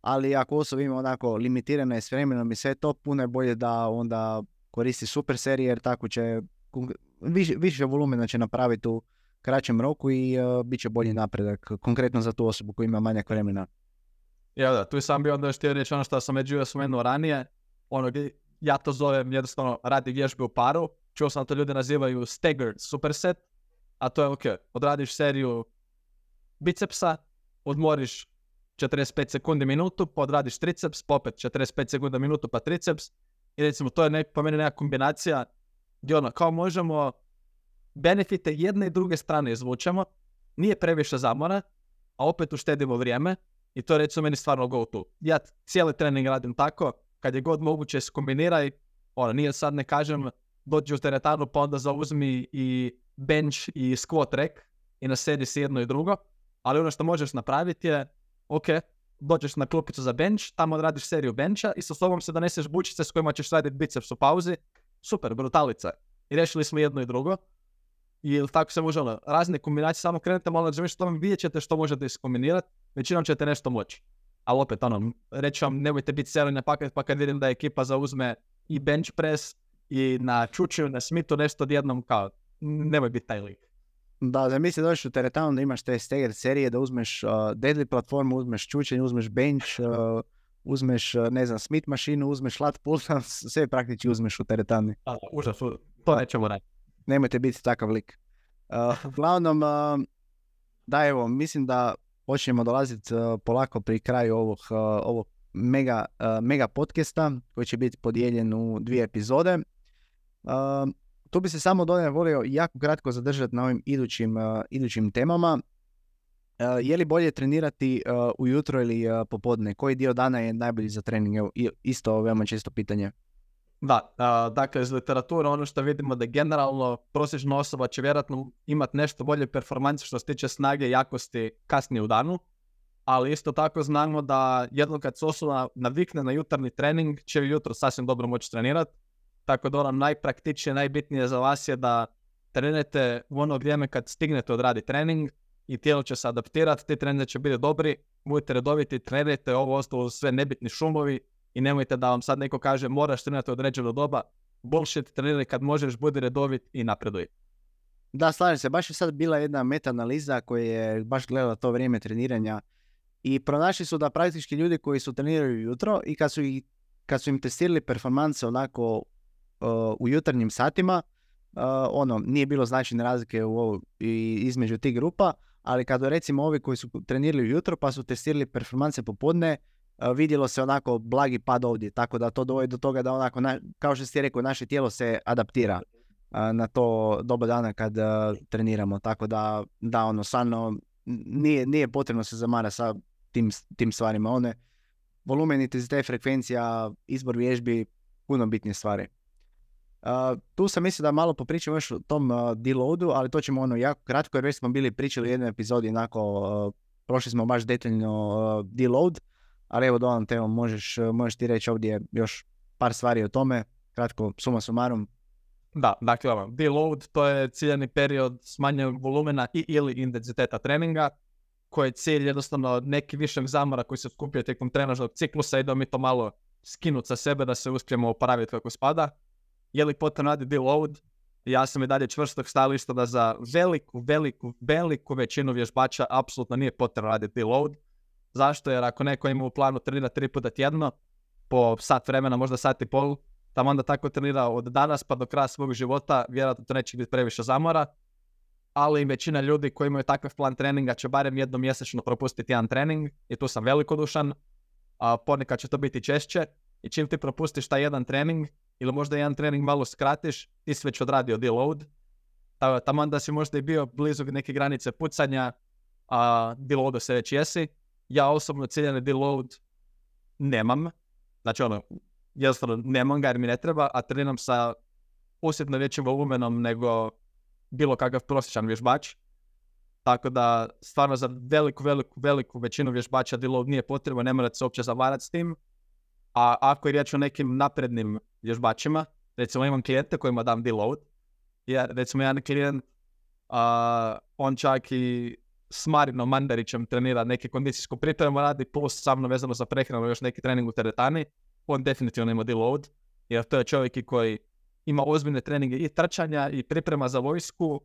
ali ako osoba ima onako limitirana je s vremenom i sve to, puno je bolje da onda koristi super serije jer tako će više, više volumena će napraviti u kraćem roku i uh, bit će bolji napredak, konkretno za tu osobu koja ima manjak vremena. Ja da, tu sam bio onda još htio reći ono što sam bio spomenuo ranije, ono ja to zovem jednostavno radi vježbe u paru, čuo sam to ljudi nazivaju staggered superset, a to je ok, odradiš seriju bicepsa, odmoriš 45 sekundi minutu, pa odradiš triceps, pa opet 45 sekundi minutu, pa triceps, i recimo to je nek, po meni neka kombinacija gdje ono, kao možemo benefite jedne i druge strane izvučemo, nije previše zamora, a opet uštedimo vrijeme, i to je recimo meni stvarno go to. Ja cijeli trening radim tako, kad je god moguće skombiniraj, ono, nije sad ne kažem, dođi u teretanu pa onda zauzmi i bench i squat rack i nasedi si jedno i drugo, ali ono što možeš napraviti je, ok, dođeš na klupicu za bench, tamo odradiš seriju bencha i sa sobom se doneseš bučice s kojima ćeš raditi biceps u pauzi, super, brutalica. I rešili smo jedno i drugo. I tako se može ono, razne kombinacije, samo krenete malo da što vidjet ćete što možete iskombinirati, većinom ćete nešto moći. Ali opet ono, reći vam nemojte biti seli na paket pa kad vidim da ekipa zauzme i bench press i na čučiju, na smitu nešto odjednom kao, nemoj biti taj lik. Da, zamisli dođeš u teretanu da imaš te stagger serije, da uzmeš uh, deadly platformu, uzmeš čučenje, uzmeš bench, uh, uzmeš, uh, ne znam, smith mašinu, uzmeš lat pulsa, sve praktički uzmeš u teretani. Da, užas, to nećemo raditi. Nemojte biti takav lik. Uh, uglavnom, uh, da evo, mislim da počnemo dolaziti uh, polako pri kraju ovog, uh, ovog mega, uh, mega podcasta koji će biti podijeljen u dvije epizode. Tu bi se samo dolje volio jako kratko zadržati na ovim idućim, uh, idućim temama. Uh, je li bolje trenirati ujutro ili popodne? Koji dio dana je najbolji za trening? Evo, isto veoma često pitanje. Da, dakle iz literature ono što vidimo da generalno prosječna osoba će vjerojatno imati nešto bolje performanse što se tiče snage i jakosti kasnije u danu, ali isto tako znamo da jednom kad se osoba navikne na jutarnji trening će jutro sasvim dobro moći trenirati, tako da ono najpraktičnije, najbitnije za vas je da trenirate u ono vrijeme kad stignete odraditi trening i tijelo će se adaptirati, ti treninzi će biti dobri, budete redoviti, trenirajte ovo ostalo sve nebitni šumovi, i nemojte da vam sad neko kaže moraš trenirati određeno doba. Bullshit, treniraj kad možeš, budi redovit i napreduj. Da, slažem se. Baš je sad bila jedna meta-analiza koja je baš gledala to vrijeme treniranja i pronašli su da praktički ljudi koji su trenirali jutro i kad su, ih, kad su im testirali performanse onako u jutarnjim satima, uh, ono, nije bilo značajne razlike u ovo, i, između tih grupa, ali kad recimo ovi koji su trenirali jutro pa su testirali performanse popodne, uh, vidjelo se onako blagi pad ovdje, tako da to dovodi do toga da onako, na- kao što ste rekao, naše tijelo se adaptira a, na to doba dana kad treniramo. Tako da, da ono, stvarno nije, nije potrebno se zamara sa tim, tim stvarima. One, volumen, intenzitet, frekvencija, izbor vježbi, puno bitnije stvari. A, tu sam mislio da malo popričamo još o tom a, deloadu, ali to ćemo ono jako kratko, jer već smo bili pričali u jednoj epizodi, onako, a, prošli smo baš detaljno a, deload, ali evo Dolan, te možeš, možeš ti reći ovdje još par stvari o tome, kratko, suma sumarum. Da, dakle, ono, deload to je ciljani period smanjenog volumena i ili intenziteta treninga, koji je cilj jednostavno neki višeg zamora koji se skupio tijekom trenažnog ciklusa i da mi to malo skinuti sa sebe da se uspijemo oporaviti kako spada. Je li potrebno radi deload? ja sam i dalje čvrstog stajališta da za veliku, veliku, veliku većinu vježbača apsolutno nije potrebno raditi load. Zašto? Jer ako neko ima u planu trenira tri puta tjedno, po sat vremena, možda sat i pol, tamo onda tako trenira od danas pa do kraja svog života, vjerojatno to neće biti previše zamora, ali većina ljudi koji imaju takav plan treninga će barem jednom mjesečno propustiti jedan trening i tu sam velikodušan, a ponekad će to biti češće i čim ti propustiš taj jedan trening ili možda jedan trening malo skratiš, ti si već odradio deload, tamo onda si možda i bio blizu neke granice pucanja, a deloadu se već jesi. Ja osobno ciljeni deload nemam, znači ono, jednostavno nemam ga jer mi ne treba, a treniram sa osjetno većim volumenom nego bilo kakav prosječan vježbač. Tako da stvarno za veliku, veliku, veliku većinu vježbača deload nije potrebno, ne morate se uopće zavarati s tim. A ako je riječ o nekim naprednim vježbačima, recimo imam klijente kojima dam deload, jer recimo jedan klijent, on čak i s Marinom Mandarićem trenira neke kondicijsku pripremu, radi plus sa mnom vezano za prehranu još neki trening u teretani, on definitivno ima deload, jer to je čovjek koji ima ozbiljne treninge i trčanja i priprema za vojsku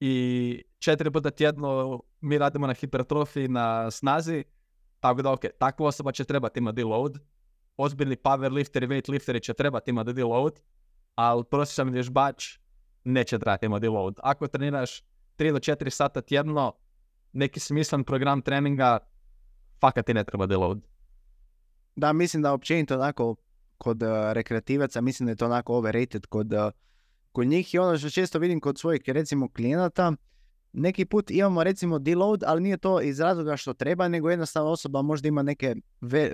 i četiri puta tjedno mi radimo na hipertrofiji, na snazi, tako da ok, takva osoba će trebati ima deload, ozbiljni powerlifteri, weightlifteri će trebati imati deload, ali prosječan vježbač neće trebati imati deload. Ako treniraš 3 do 4 sata tjedno, neki smislen program treninga, fakat ti ne treba deload. Da, mislim da općenito onako kod uh, rekreativaca, mislim da je to onako overrated kod, uh, kod njih i ono što često vidim kod svojih recimo klijenata, neki put imamo recimo deload, ali nije to iz razloga što treba, nego jednostavno osoba možda ima neke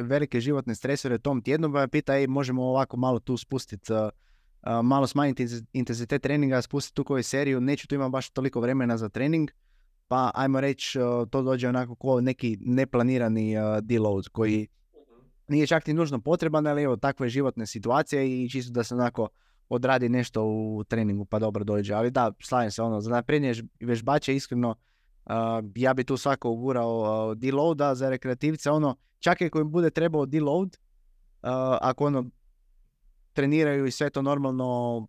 velike životne stresore tom tjednu, pa pita, ej, možemo ovako malo tu spustiti, uh, uh, malo smanjiti intenzitet treninga, spustiti tu koju seriju, neću tu imati baš toliko vremena za trening, pa ajmo reći, uh, to dođe onako kao neki neplanirani deload koji mhm. nije čak ni nužno potreban, ali evo takve životne situacije i čisto da se onako odradi nešto u treningu pa dobro dođe. Ali da, slavim se ono, za naprednije vežbače iskreno uh, ja bi tu svako ugurao uh, deloada za rekreativce, ono, čak i ako bude trebao deload, uh, ako ono treniraju i sve to normalno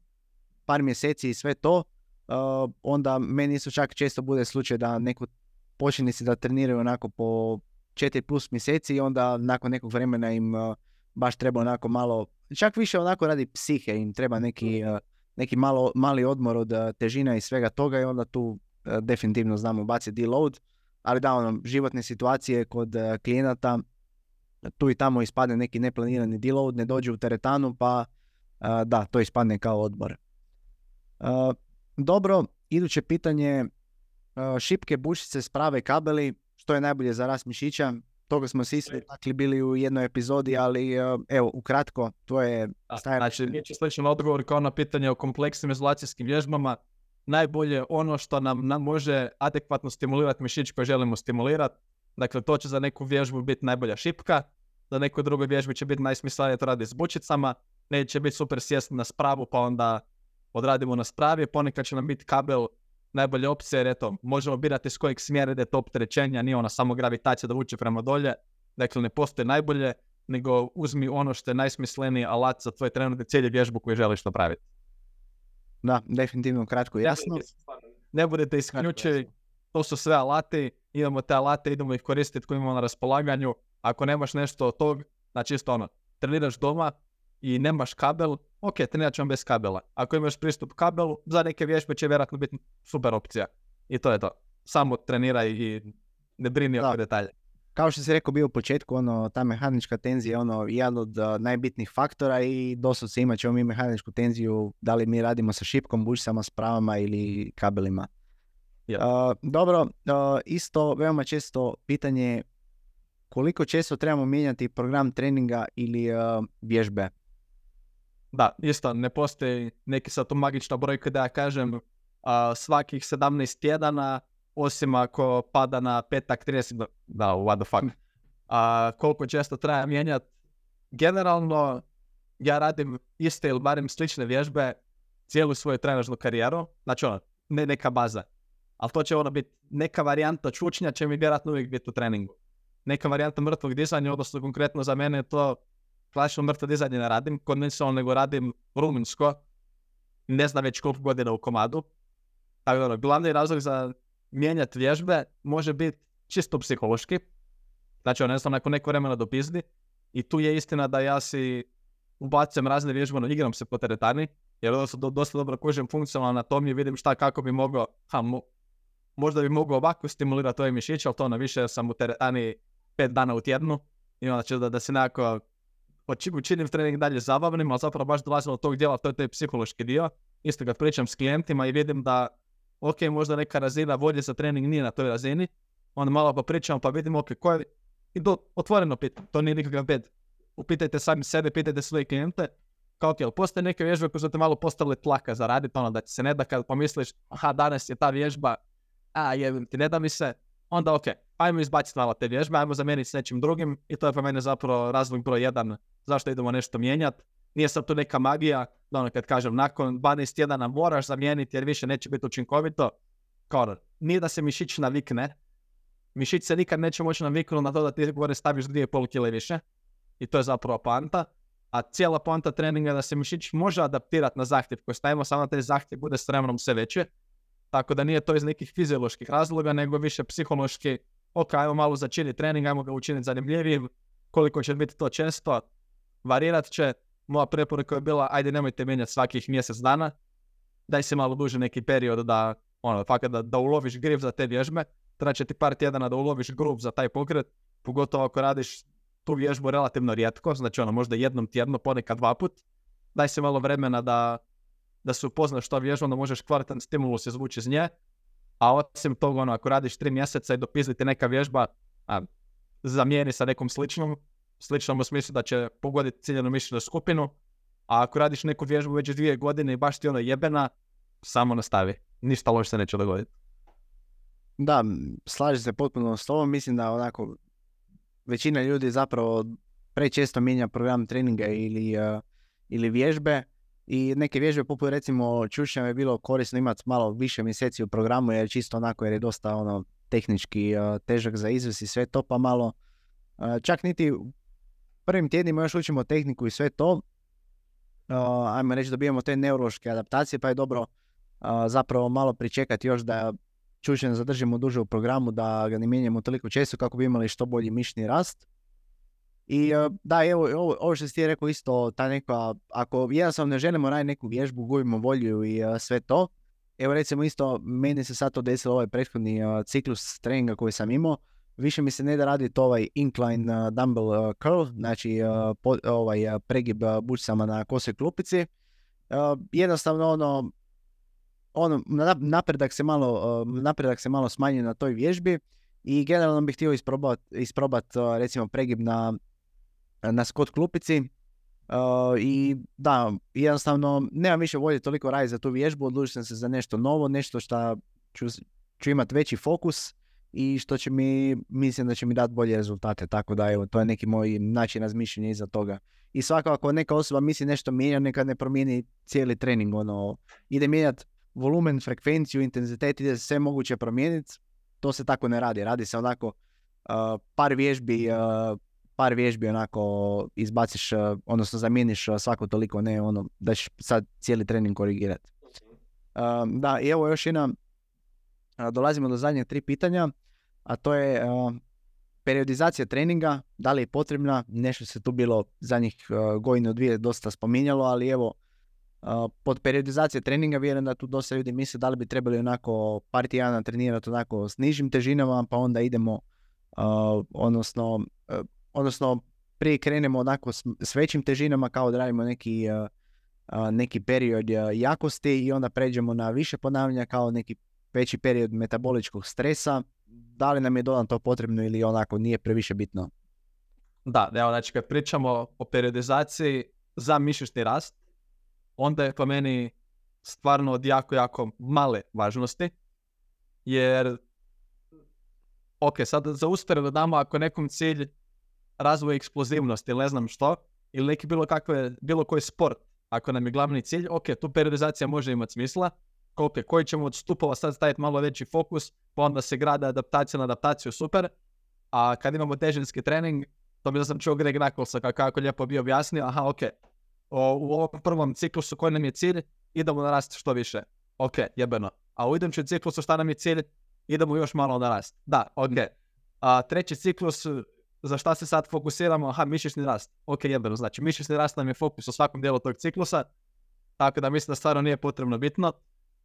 par mjeseci i sve to, uh, onda meni isto čak često bude slučaj da neko počinnici da treniraju onako po 4 plus mjeseci i onda nakon nekog vremena im baš treba onako malo čak više onako radi psihe, im treba neki, uh, neki malo, mali odmor od uh, težina i svega toga i onda tu uh, definitivno znamo baciti deload, ali da ono, životne situacije kod klijenata, tu i tamo ispadne neki neplanirani deload, ne dođe u teretanu, pa da, to ispadne kao odmor. Dobro, iduće pitanje, šipke bušice sprave kabeli, što je najbolje za rast mišića? Toga smo se isto takli bili u jednoj epizodi, ali e, evo, ukratko, to je Znači, neće sličan odgovor kao na pitanje o kompleksnim izolacijskim vježbama. Najbolje ono što nam, nam može adekvatno stimulirati mišić koji želimo stimulirati. Dakle, to će za neku vježbu biti najbolja šipka, za neku drugu vježbu će biti najsmislenije to radi s bučicama, neće biti super sjest na spravu pa onda odradimo na spravi, ponekad će nam biti kabel najbolja opcija jer eto, možemo birati s kojeg smjera ide to opterećenja, nije ona samo gravitacija da vuče prema dolje, dakle ne postoje najbolje, nego uzmi ono što je najsmisleniji alat za tvoj trenutni cilj i vježbu koju želiš napraviti. Da, definitivno kratko i jasno. Ne budete isključivi, to su sve alati, imamo te alate, idemo ih koristiti koje imamo na raspolaganju. Ako nemaš nešto od tog, znači isto ono, treniraš doma i nemaš kabel, ok, trenirat ćemo bez kabela. Ako imaš pristup kabelu, za neke vježbe će vjerojatno biti super opcija. I to je to. Samo treniraj i ne brini oko detalje. Kao što si rekao bio u početku, ono, ta mehanička tenzija je ono, jedan od uh, najbitnijih faktora i doslovce imat ćemo mi mehaničku tenziju da li mi radimo sa šipkom, bušicama, spravama ili kabelima. Uh, dobro, uh, isto veoma često pitanje koliko često trebamo mijenjati program treninga ili vježbe da, isto, ne postoji neki sad tu magična brojka da ja kažem a, svakih 17 tjedana, osim ako pada na petak 30, da, what the fuck. A, koliko često treba mijenjati. Generalno, ja radim iste ili barem slične vježbe cijelu svoju trenažnu karijeru, znači ono, ne neka baza. Ali to će ono biti, neka varijanta čučnja će mi vjerojatno uvijek biti u treningu. Neka varijanta mrtvog dizanja, odnosno konkretno za mene je to klasično mrtvo dizanje ne radim konvencionalno, nego radim rumunsko. ne znam već koliko godina u komadu. Tako da, ono, glavni razlog za mijenjati vježbe može biti čisto psihološki. Znači, ono, jednostavno, nakon neko vremena dopizdi. I tu je istina da ja si ubacam razne vježbe, ono, igram se po teretani, jer onda do, dosta dobro kužim funkcionalnu anatomiju, vidim šta kako bi mogao, ha, možda bi mogao ovako stimulirati ove mišiće, ali to ono više sam u teretani pet dana u tjednu i onda će da, da se nekako učinim trening dalje zabavnim, ali zapravo baš dolazim od tog dijela, to je taj psihološki dio. Isto kad pričam s klijentima i vidim da, ok, možda neka razina volje za trening nije na toj razini, onda malo pa pričam pa vidim, ok, koje, i do, otvoreno pitam, to nije nikakav bed. Upitajte sami sebe, pitajte svoje klijente, kao ok, postoje neke vježbe koje su te malo postavile tlaka za raditi, ono da ti se ne da kad pomisliš, aha, danas je ta vježba, a jebim ti, ne da mi se, onda ok, ajmo izbaciti malo te vježbe, ajmo zamijeniti s nečim drugim i to je po mene zapravo razlog broj jedan zašto idemo nešto mijenjati. Nije sad to neka magija, da ono kad kažem nakon 12 tjedana moraš zamijeniti jer više neće biti učinkovito. Kao, nije da se mišić navikne, mišić se nikad neće moći naviknuti na to da ti gore staviš 2,5 kg više i to je zapravo poanta. A cijela poanta treninga je da se mišić može adaptirati na zahtjev koji stavimo, samo taj zahtjev bude s vremenom sve veće. Tako da nije to iz nekih fizioloških razloga, nego više psihološki, ok, ajmo malo začiniti trening, ajmo ga učiniti zanimljivijim, koliko će biti to često, varirat će. Moja preporuka je bila, ajde nemojte mijenjati svakih mjesec dana, daj se malo duže neki period da, ono, fakat da, da uloviš grip za te vježbe, treba će ti par tjedana da uloviš grup za taj pokret, pogotovo ako radiš tu vježbu relativno rijetko, znači ono možda jednom tjedno, ponekad dva put, daj se malo vremena da, da se upoznaš što vježba, onda možeš kvalitetan stimulus izvući iz nje, a osim toga, ono, ako radiš tri mjeseca i dopizditi neka vježba, a, zamijeni sa nekom sličnom, sličnom u smislu da će pogoditi ciljenu mišljenu skupinu, a ako radiš neku vježbu već dvije godine i baš ti ono jebena, samo nastavi. Ništa loše se neće dogoditi. Da, slažem se potpuno s tobom. Mislim da onako većina ljudi zapravo prečesto mijenja program treninga ili, uh, ili vježbe i neke vježbe poput recimo čušnjava je bilo korisno imati malo više mjeseci u programu jer čisto onako jer je dosta ono tehnički uh, težak za izves i sve to pa malo uh, čak niti prvim tjednima još učimo tehniku i sve to. Uh, ajmo reći dobijemo te neurološke adaptacije pa je dobro zapravo malo pričekati još da čučnje zadržimo duže u programu da ga ne mijenjamo toliko često kako bi imali što bolji mišni rast i e, da, evo, ovo, ovo što si ti rekao isto, ta neka, ako jednostavno ne želimo raditi neku vježbu, gubimo volju i uh, sve to, evo recimo isto, meni se sad to desilo ovaj prethodni uh, ciklus treninga koji sam imao, više mi se ne da raditi ovaj incline dumbbell curl, znači ovaj pregib bučicama na kosoj klupici. Jednostavno ono, ono napredak se malo, napredak se malo smanjuje na toj vježbi i generalno bih htio isprobati isprobat, recimo pregib na na skot klupici uh, i da, jednostavno nemam više volje toliko raditi za tu vježbu, odlučio sam se za nešto novo, nešto što ću, ću imati veći fokus i što će mi, mislim da će mi dati bolje rezultate, tako da evo, to je neki moj način razmišljanja iza toga. I svakako ako neka osoba misli nešto mijenja, neka ne promijeni cijeli trening, ono, ide mijenjati volumen, frekvenciju, intenzitet, ide sve moguće promijeniti, to se tako ne radi, radi se onako uh, par vježbi uh, par vježbi onako izbaciš, eh, odnosno zamijeniš eh, svako toliko, ne ono da ćeš sad cijeli trening korigirati. Uh, da, i evo još jedna, dolazimo do zadnjih tri pitanja, a to je uh, periodizacija treninga, da li je potrebna, nešto se tu bilo zadnjih uh, godinu dvije dosta spominjalo, ali evo, pod periodizacije treninga vjerujem da tu dosta ljudi misle da li bi trebali onako par tjedana trenirati onako s nižim težinama, pa onda idemo, odnosno odnosno prije krenemo onako s, većim težinama kao da radimo neki, uh, neki period jakosti i onda pređemo na više ponavljanja kao neki veći period metaboličkog stresa. Da li nam je dodatno to potrebno ili onako nije previše bitno? Da, evo, znači kad pričamo o periodizaciji za mišićni rast, onda je po meni stvarno od jako, jako male važnosti, jer ok, sad za usporedo damo ako nekom cilj razvoj eksplozivnosti ili ne znam što, ili neki bilo, kakve, bilo koji sport, ako nam je glavni cilj, ok, tu periodizacija može imati smisla, ok, koji ćemo od stupova sad staviti malo veći fokus, pa onda se grada adaptacija na adaptaciju, super, a kad imamo težinski trening, to bi sam čuo Greg Knucklesa kako lijepo bi objasnio, aha, ok, o, u ovom prvom ciklusu koji nam je cilj, idemo narast što više. Ok, jebeno. A u idućem ciklusu šta nam je cilj? Idemo još malo narast. Da, ok. A treći ciklus, za šta se sad fokusiramo? Aha, mišićni rast. Ok, jebeno. Znači, mišićni rast nam je fokus u svakom dijelu tog ciklusa. Tako da mislim da stvarno nije potrebno bitno.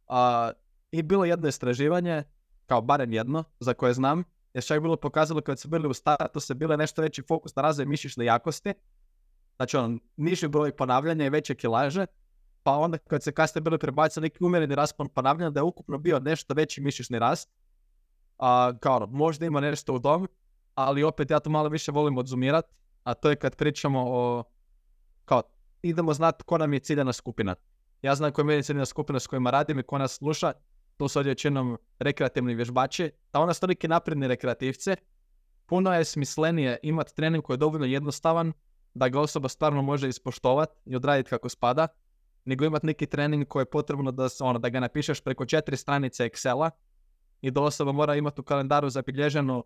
A, I bilo jedno istraživanje, kao barem jedno, za koje znam, je čak bilo pokazalo kad su bili u startu se bile nešto veći fokus na razvoj mišićne jakosti. Znači on, niži broj ponavljanja i veće kilaže, pa onda kad se kasnije bili prebacili neki umjereni raspon ponavljanja da je ukupno bio nešto veći mišićni rast. A, kao ono, možda ima nešto u dom, ali opet ja to malo više volim odzumirat, a to je kad pričamo o, kao, idemo znati ko nam je ciljana skupina. Ja znam koja je ciljana skupina s kojima radim i ko nas sluša, to su većinom rekreativni vježbači, a ona su neki napredni rekreativci, puno je smislenije imati trening koji je dovoljno jednostavan, da ga osoba stvarno može ispoštovati i odraditi kako spada, nego imati neki trening koji je potrebno da, ono, da ga napišeš preko četiri stranice Excela i da osoba mora imati u kalendaru zabilježeno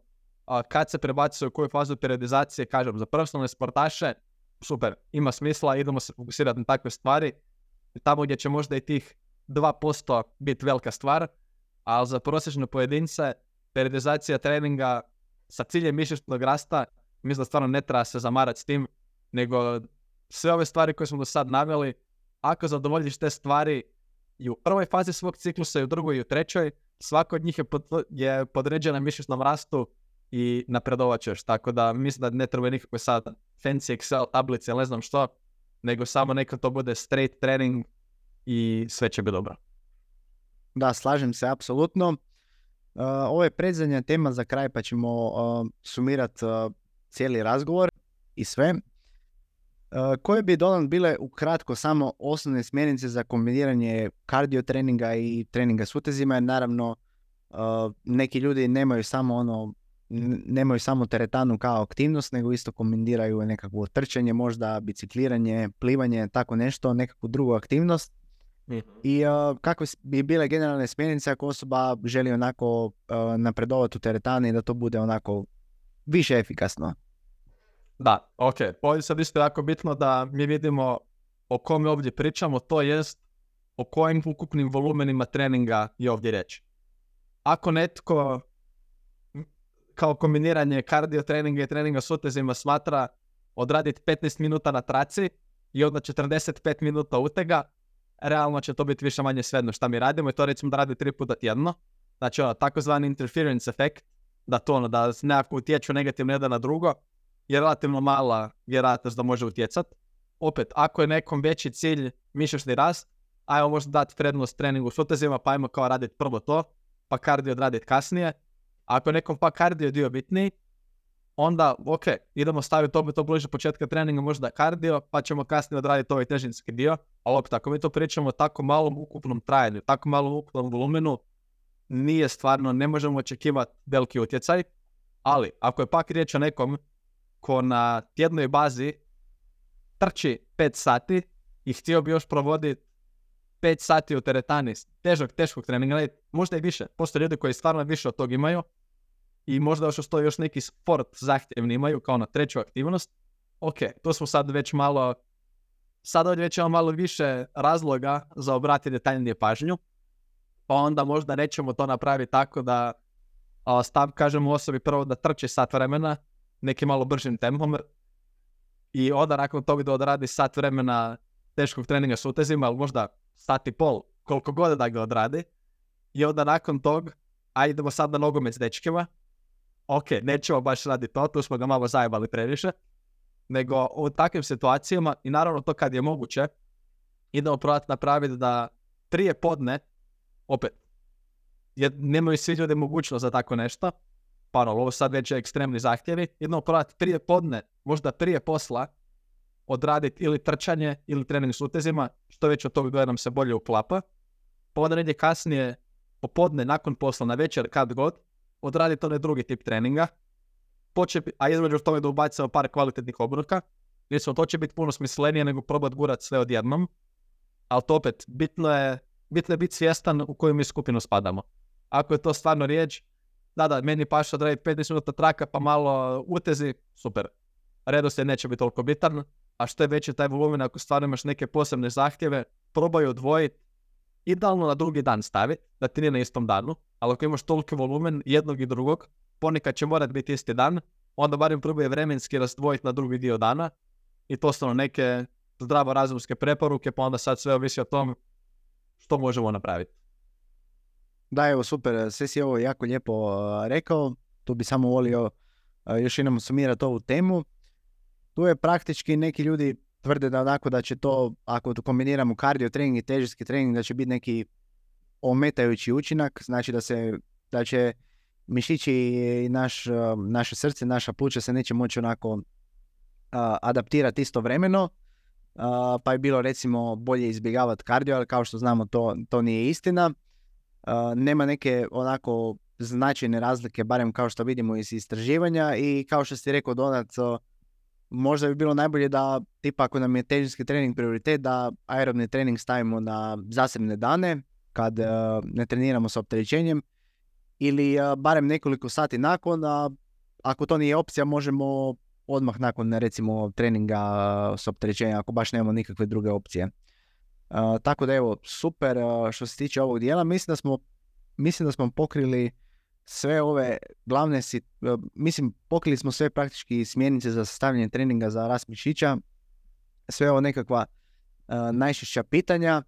kad se prebacuje u koju fazu periodizacije, kažem, za profesionalne sportaše, super, ima smisla, idemo se fokusirati na takve stvari. Tamo gdje će možda i tih 2% biti velika stvar, ali za prosječne pojedince periodizacija treninga sa ciljem mišićnog rasta, mislim da stvarno ne treba se zamarati s tim, nego sve ove stvari koje smo do sad naveli, ako zadovoljiš te stvari i u prvoj fazi svog ciklusa i u drugoj i u trećoj, svako od njih je, pod, podređena mišićnom rastu i napredovat ćeš. Tako da mislim da ne treba nikakve sad fancy Excel tablice, ne znam što, nego samo neka to bude straight trening i sve će biti dobro. Da, slažem se, apsolutno. Uh, ovo je predzadnja tema za kraj pa ćemo uh, sumirati uh, cijeli razgovor i sve. Koje bi Dolan bile ukratko samo osnovne smjernice za kombiniranje kardio treninga i treninga s utezima jer naravno neki ljudi nemaju samo ono nemaju samo teretanu kao aktivnost, nego isto kombiniraju nekakvo trčanje, možda bicikliranje, plivanje, tako nešto, nekakvu drugu aktivnost. Mhm. I uh, kakve bi bile generalne smjernice ako osoba želi onako uh, napredovati u teretani i da to bude onako više efikasno? Da, ok. Ovdje sad isto jako bitno da mi vidimo o kome ovdje pričamo, to jest o kojim ukupnim volumenima treninga je ovdje reći. Ako netko kao kombiniranje kardio treninga i treninga s utezima smatra odraditi 15 minuta na traci i onda 45 minuta utega, realno će to biti više manje svejedno šta mi radimo i to recimo da radi tri puta tjedno. Znači ono, takozvani interference efekt, da to ono, da nekako utječu negativno jedan na drugo, je relativno mala vjerojatnost da može utjecat. Opet, ako je nekom veći cilj mišićni rast, ajmo možda dati prednost treningu s utezima, pa ajmo kao raditi prvo to, pa kardio odraditi kasnije. Ako je nekom pa kardio dio bitniji, onda ok, idemo staviti opet to bliže početka treninga, možda kardio, pa ćemo kasnije odraditi ovaj težinski dio. Ali opet, ako mi to pričamo o tako malom ukupnom trajanju, tako malom ukupnom volumenu, nije stvarno, ne možemo očekivati veliki utjecaj. Ali, ako je pak riječ o nekom ko na tjednoj bazi trči 5 sati i htio bi još provoditi 5 sati u teretani težog, teškog treninga, možda i više. Postoje ljudi koji stvarno više od toga imaju i možda još to još neki sport zahtjevni imaju kao na treću aktivnost. Ok, to smo sad već malo, sad ovdje već imamo malo više razloga za obratiti detaljnije pažnju. Pa onda možda nećemo to napraviti tako da stav kažemo osobi prvo da trči sat vremena, nekim malo bržim tempom i onda nakon toga da odradi sat vremena teškog treninga s utezima, ali možda sat i pol, koliko god da ga odradi. I onda nakon tog, a idemo sad na nogomet s dečkima. Ok, nećemo baš raditi to, tu smo ga malo zajebali previše. Nego u takvim situacijama, i naravno to kad je moguće, idemo probati napraviti da prije podne, opet, jer nemaju svi ljudi mogućnost za tako nešto, pa ovo sad već je ekstremni zahtjevi, jedno probati prije podne, možda prije posla, odraditi ili trčanje ili trening s utezima, što već od toga nam se bolje uklapa. Pa onda negdje kasnije, popodne, nakon posla, na večer, kad god, odraditi onaj drugi tip treninga, Poče, a između toga da ubacimo par kvalitetnih obroka, Recimo, to će biti puno smislenije nego probati gurati sve odjednom, ali to opet, bitno je, bitno je biti svjestan u koju mi skupinu spadamo. Ako je to stvarno riječ, da, da, meni paša odraditi 15 minuta traka pa malo utezi, super. Redoslijed neće biti toliko bitan, a što je veći taj volumen, ako stvarno imaš neke posebne zahtjeve, probaj odvojiti idealno na drugi dan staviti, da ti nije na istom danu, ali ako imaš toliki volumen jednog i drugog, ponekad će morati biti isti dan, onda barem probuje vremenski razdvojiti na drugi dio dana i to su ono neke zdravorazumske preporuke, pa onda sad sve ovisi o tom što možemo napraviti. Da, evo super, sve si ovo jako lijepo rekao, tu bi samo volio još jednom sumirati ovu temu. Tu je praktički neki ljudi tvrde da onako da će to, ako to kombiniramo kardio trening i težinski trening, da će biti neki ometajući učinak, znači da se, da će mišići i naš, uh, naše srce, naša pluća se neće moći onako uh, adaptirati istovremeno, uh, pa je bilo recimo bolje izbjegavati kardio, ali kao što znamo to, to nije istina. Uh, nema neke onako značajne razlike, barem kao što vidimo iz istraživanja i kao što ste rekao Donat, možda bi bilo najbolje da, tipa ako nam je težinski trening prioritet, da aerobni trening stavimo na zasebne dane, kad uh, ne treniramo s opterećenjem, ili uh, barem nekoliko sati nakon, a ako to nije opcija, možemo odmah nakon recimo treninga uh, s opterećenjem, ako baš nemamo nikakve druge opcije. Uh, tako da evo, super uh, što se tiče ovog dijela, mislim da smo, mislim da smo pokrili sve ove glavne, si, uh, mislim pokrili smo sve praktički smjernice za sastavljanje treninga za rast mišića, sve ovo nekakva uh, najčešća pitanja.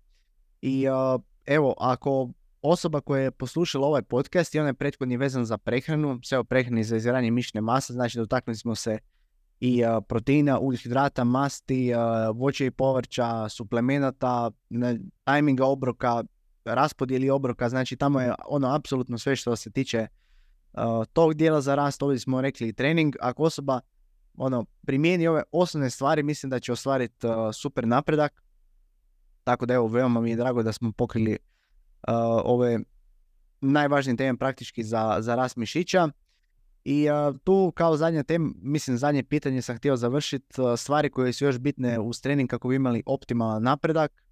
I uh, evo, ako osoba koja je poslušala ovaj podcast i onaj prethodni vezan za prehranu, sve o prehrani za izgradnje mišićne mase, znači dotaknuli smo se i uh, proteina, ugljihidrata, masti, voća i povrća, suplemenata, ne, tajminga obroka, raspodijeli obroka, znači tamo je ono apsolutno sve što se tiče uh, tog dijela za rast, ovdje smo rekli i trening, ako osoba ono, primijeni ove osnovne stvari, mislim da će ostvariti uh, super napredak, tako da evo, veoma mi je drago da smo pokrili uh, ove najvažnije teme praktički za, za rast mišića. I uh, tu kao zadnja tema, mislim zadnje pitanje sam htio završiti, uh, stvari koje su još bitne uz trening kako bi imali optimalan napredak.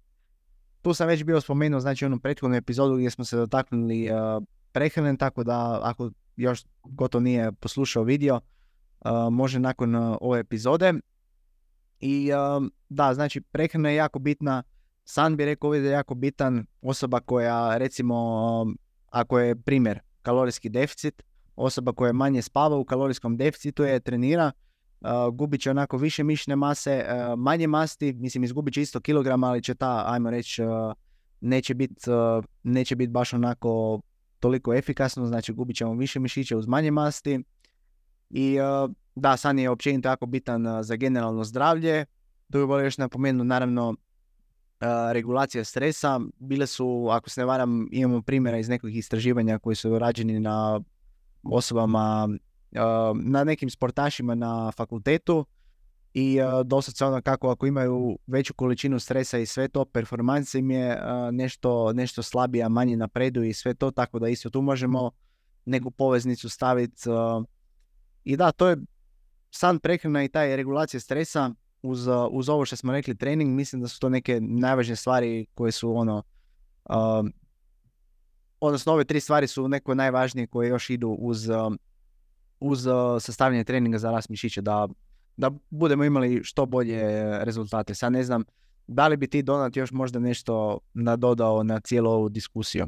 Tu sam već bio spomenuo, znači onu prethodnu epizodu gdje smo se dotaknuli uh, prehrane, tako da ako još gotovo nije poslušao video, može nakon ove epizode. I da, znači prehrana je jako bitna, san bi rekao ovdje da je jako bitan, osoba koja recimo, ako je primjer kalorijski deficit, osoba koja manje spava u kalorijskom deficitu je trenira, uh, gubit će onako više mišne mase, uh, manje masti, mislim izgubit će isto kilograma, ali će ta, ajmo reći, uh, neće biti neće bit baš onako toliko efikasno, znači gubit ćemo više mišića uz manje masti. I da, san je općenito jako bitan za generalno zdravlje. Tu bih volio još napomenuti, naravno, regulacija stresa. Bile su, ako se ne varam, imamo primjera iz nekih istraživanja koji su rađeni na osobama, na nekim sportašima na fakultetu i dosta se ono kako ako imaju veću količinu stresa i sve to, performansa im je nešto, nešto slabija, manje napreduju i sve to, tako da isto tu možemo neku poveznicu staviti. I da, to je san prehrana i taj regulacija stresa uz, uz ovo što smo rekli trening, mislim da su to neke najvažnije stvari koje su ono, odnosno ove tri stvari su neko najvažnije koje još idu uz, uz sastavljanje treninga za rast mišića, da, da budemo imali što bolje rezultate. Sad ne znam, da li bi ti Donat još možda nešto nadodao na cijelu ovu diskusiju?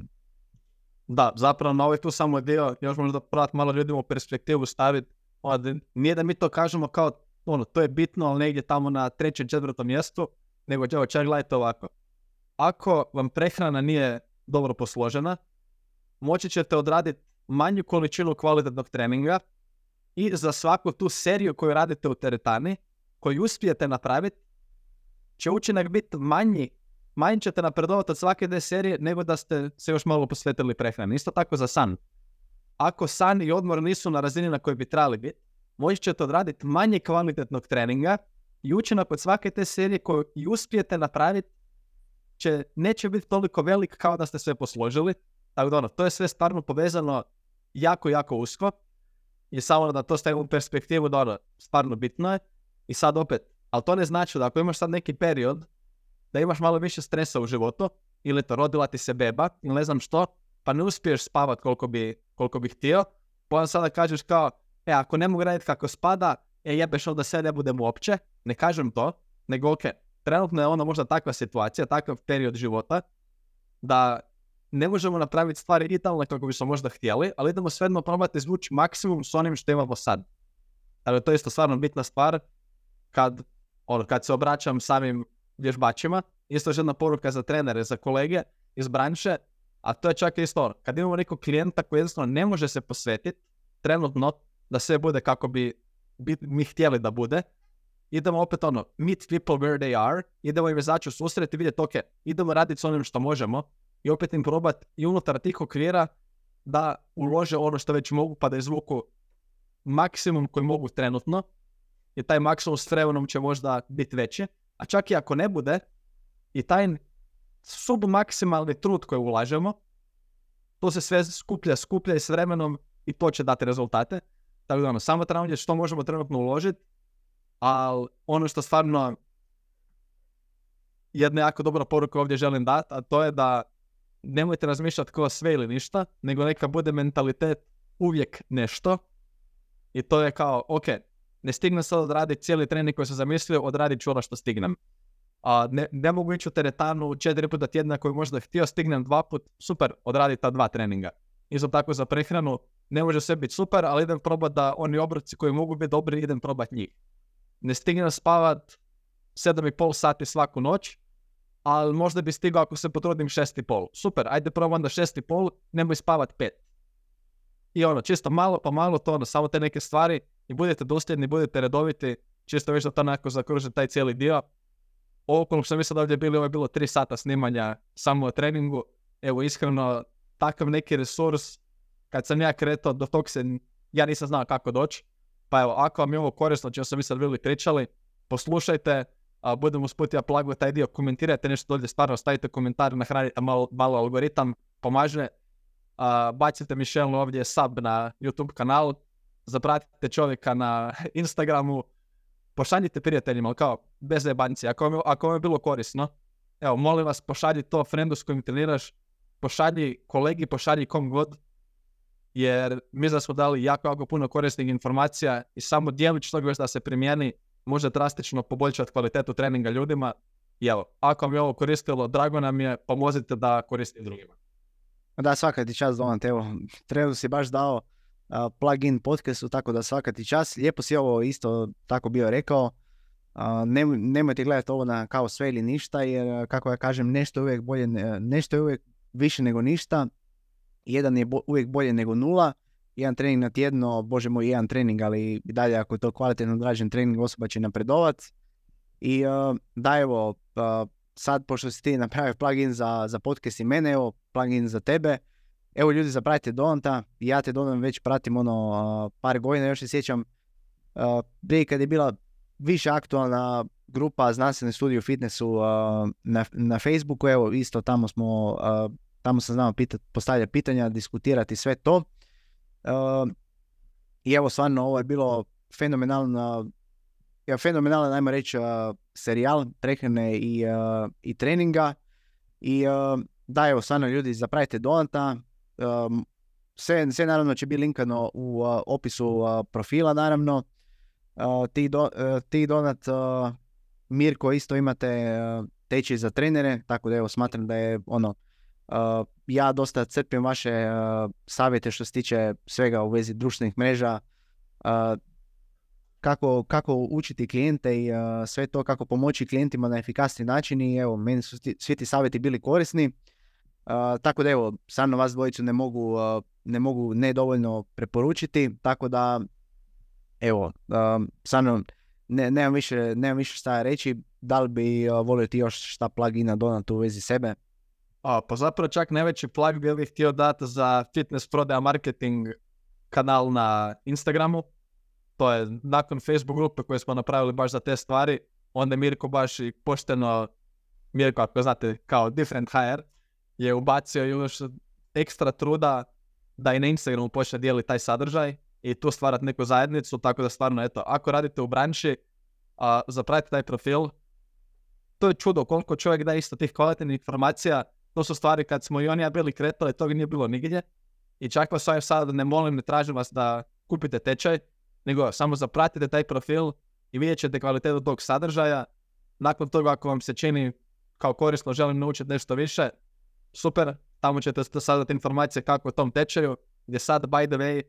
Da, zapravo na ovaj tu samo dio, još možda prat malo ljudima u perspektivu staviti, nije da mi to kažemo kao, ono, to je bitno, ali negdje tamo na trećem, četvrtom mjestu, nego evo, čak gledajte ovako. Ako vam prehrana nije dobro posložena, moći ćete odraditi manju količinu kvalitetnog treninga i za svaku tu seriju koju radite u teretani, koju uspijete napraviti, će učinak biti manji. Manji ćete napredovati od svake te serije nego da ste se još malo posvetili prehrani. Isto tako za san. Ako san i odmor nisu na razini na kojoj bi trebali biti, moći ćete odraditi manje kvalitetnog treninga i učinak od svake te serije koju i uspijete napraviti će, neće biti toliko velik kao da ste sve posložili. Tako da ono, to je sve stvarno povezano jako, jako usko. I samo da to stavimo u perspektivu da ono, stvarno bitno je. I sad opet, ali to ne znači da ako imaš sad neki period da imaš malo više stresa u životu, ili to rodila ti se beba, ili ne znam što, pa ne uspiješ spavat koliko bi, koliko bi htio, pa sada kažeš kao, e, ako ne mogu raditi kako spada, e, jebeš onda sve ne budem uopće, ne kažem to, nego ok, trenutno je ono možda takva situacija, takav period života, da ne možemo napraviti stvari idealne kako bismo možda htjeli, ali idemo svejedno probati izvući maksimum s onim što imamo sad. Dakle, to je isto stvarno bitna stvar kad, ono, kad se obraćam samim vježbačima. Isto još jedna poruka za trenere, za kolege iz branše, a to je čak isto ono, kad imamo nekog klijenta koji jednostavno ne može se posvetiti trenutno da sve bude kako bi, bi mi htjeli da bude, idemo opet ono, meet people where they are, idemo im izaći u susret i vidjeti, ok, idemo raditi s onim što možemo i opet im probati i unutar tih okvira da ulože ono što već mogu pa da izvuku maksimum koji mogu trenutno i taj maksimum s vremenom će možda biti veći, a čak i ako ne bude i taj submaksimalni trud koji ulažemo, to se sve skuplja, skuplja i s vremenom i to će dati rezultate. Tako da ono, samo trebamo što možemo trenutno uložiti, ali ono što stvarno jedna jako dobra poruka ovdje želim dati, a to je da nemojte razmišljati kao sve ili ništa, nego neka bude mentalitet uvijek nešto. I to je kao, ok, ne stignem sad odraditi cijeli trening koji sam zamislio, odradit ću ono što stignem. A ne, ne mogu ići u teretanu četiri puta tjedna koji možda htio, stignem dva put, super, odraditi ta dva treninga. Isto tako za prehranu, ne može sve biti super, ali idem probati da oni obroci koji mogu biti dobri, idem probati njih. Ne stignem spavat sedam i pol sati svaku noć, ali možda bi stigao ako se potrudim šest i pol. Super, ajde probam onda šest i pol, nemoj spavat pet. I ono, čisto malo pa malo to ono, samo te neke stvari i budete dosljedni, budete redoviti, čisto već da to nekako zakruži taj cijeli dio. Ovo koliko sam mislio da ovdje bili, ovo je bilo tri sata snimanja samo o treningu. Evo, iskreno, takav neki resurs, kad sam ja kretao, do tog se, ja nisam znao kako doći. Pa evo, ako vam je ovo korisno, čemu sam mi sad bili pričali, poslušajte, a, budemo usput ja plagu taj dio, komentirajte nešto dolje, stvarno stavite komentar, nahranite malo, malo algoritam, pomaže. A, bacite Michelle ovdje sub na YouTube kanalu, zapratite čovjeka na Instagramu, pošaljite prijateljima, kao bez jebanci, ako, ako vam je bilo korisno, evo, molim vas, pošalji to frendu s kojim treniraš, pošalji kolegi, pošalji kom god, jer mi da smo dali jako, jako puno korisnih informacija i samo djelić toga još da se primijeni može drastično poboljšati kvalitetu treninga ljudima. I evo, ako vam je ovo koristilo, drago nam je, pomozite da koristi drugima. Da, svaka ti čast, Donat, evo, trenutno si baš dao a, plugin podcastu, tako da svaka ti čast. Lijepo si ovo isto tako bio rekao. A, nem- nemojte gledati ovo na kao sve ili ništa, jer kako ja kažem, nešto je uvijek bolje, ne- nešto je uvijek više nego ništa. Jedan je uvijek bolje nego nula. Jedan trening na tjedno, bože moj, jedan trening, ali i dalje ako je to kvalitetno odrađen trening, osoba će napredovat. I a, da, evo, a, sad pošto si ti napravio plugin za, za podcast i mene, evo, plugin za tebe. Evo ljudi, zapratite Donata, ja te Donan već pratim ono a, par godina, još se sjećam prije kad je bila više aktualna grupa znanstvene studije u fitnessu na, na Facebooku, evo isto tamo smo, tamo sam znao pitat, postavljati pitanja, diskutirati sve to. A, I evo stvarno ovo je bilo fenomenalno, ja, fenomenalan, ajmo reći, a, serijal prehrane i, a, i treninga. I da, evo, stvarno ljudi, zapravite Donata. Sve, sve naravno će biti linkano u opisu profila, naravno. Ti, do, ti Donat, Mirko isto imate tečaj za trenere, tako da evo smatram da je ono, ja dosta crpim vaše uh, savjete što se tiče svega u vezi društvenih mreža, uh, kako, kako učiti klijente i uh, sve to kako pomoći klijentima na efikasni način i evo, meni su ti- svi ti savjeti bili korisni. Uh, tako da evo, stvarno vas dvojicu ne mogu, uh, ne mogu nedovoljno preporučiti, tako da evo, um, stvarno ne, nemam, više, nemam više šta reći, da li bi uh, volio ti još šta plugina donat u vezi sebe? A, pa zapravo čak najveći plug bi bih htio dati za fitness prodaja marketing kanal na Instagramu. To je nakon Facebook grupe koje smo napravili baš za te stvari. Onda Mirko baš i pošteno, Mirko ako znate kao different HR, je ubacio još ekstra truda da i na Instagramu počne dijeliti taj sadržaj i tu stvarati neku zajednicu, tako da stvarno, eto, ako radite u branši, a, zapratite taj profil, to je čudo koliko čovjek da isto tih kvalitetnih informacija, to su stvari kad smo i on i ja bili kretali, toga nije bilo nigdje. I čak vas ovdje sad ne molim, ne tražim vas da kupite tečaj, nego samo zapratite taj profil i vidjet ćete kvalitetu tog sadržaja. Nakon toga ako vam se čini kao korisno želim naučiti nešto više, super, tamo ćete saznati informacije kako u tom tečaju, gdje sad, by the way,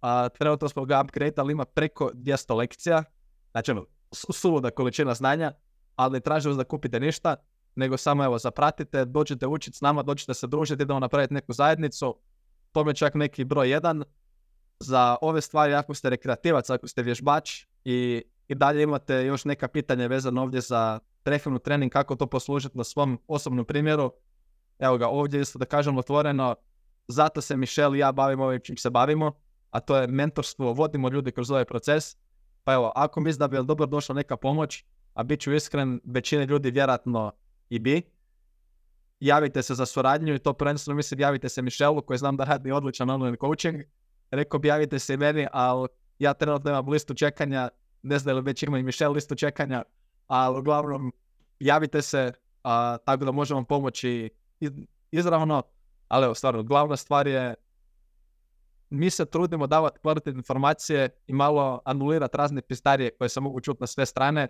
a, trenutno smo ga upgrade, ima preko 200 lekcija, znači ono, suluda količina znanja, ali ne traži vas da kupite ništa, nego samo evo zapratite, dođete učiti s nama, dođete se družiti, idemo napraviti neku zajednicu, to je čak neki broj jedan. Za ove stvari, ako ste rekreativac, ako ste vježbač i, i dalje imate još neka pitanja vezano ovdje za prehranu trening, kako to poslužiti na svom osobnom primjeru, evo ga, ovdje isto da kažem otvoreno, zato se Mišel i ja bavimo ovim čim se bavimo, a to je mentorstvo, vodimo ljudi kroz ovaj proces. Pa evo, ako misli da bi vam dobro došla neka pomoć, a bit ću iskren, većina ljudi vjerojatno i bi, javite se za suradnju i to prvenstveno mislim javite se Mišelu koji znam da radi odličan online coaching. Rekao bi javite se i meni, ali ja trenutno imam listu čekanja, ne znam li već ima i Mišel listu čekanja, ali uglavnom javite se, a, tako da možemo pomoći izravno, ali evo stvarno, glavna stvar je mi se trudimo davati kvalitetne informacije i malo anulirati razne pistarije koje se mogu čuti na sve strane,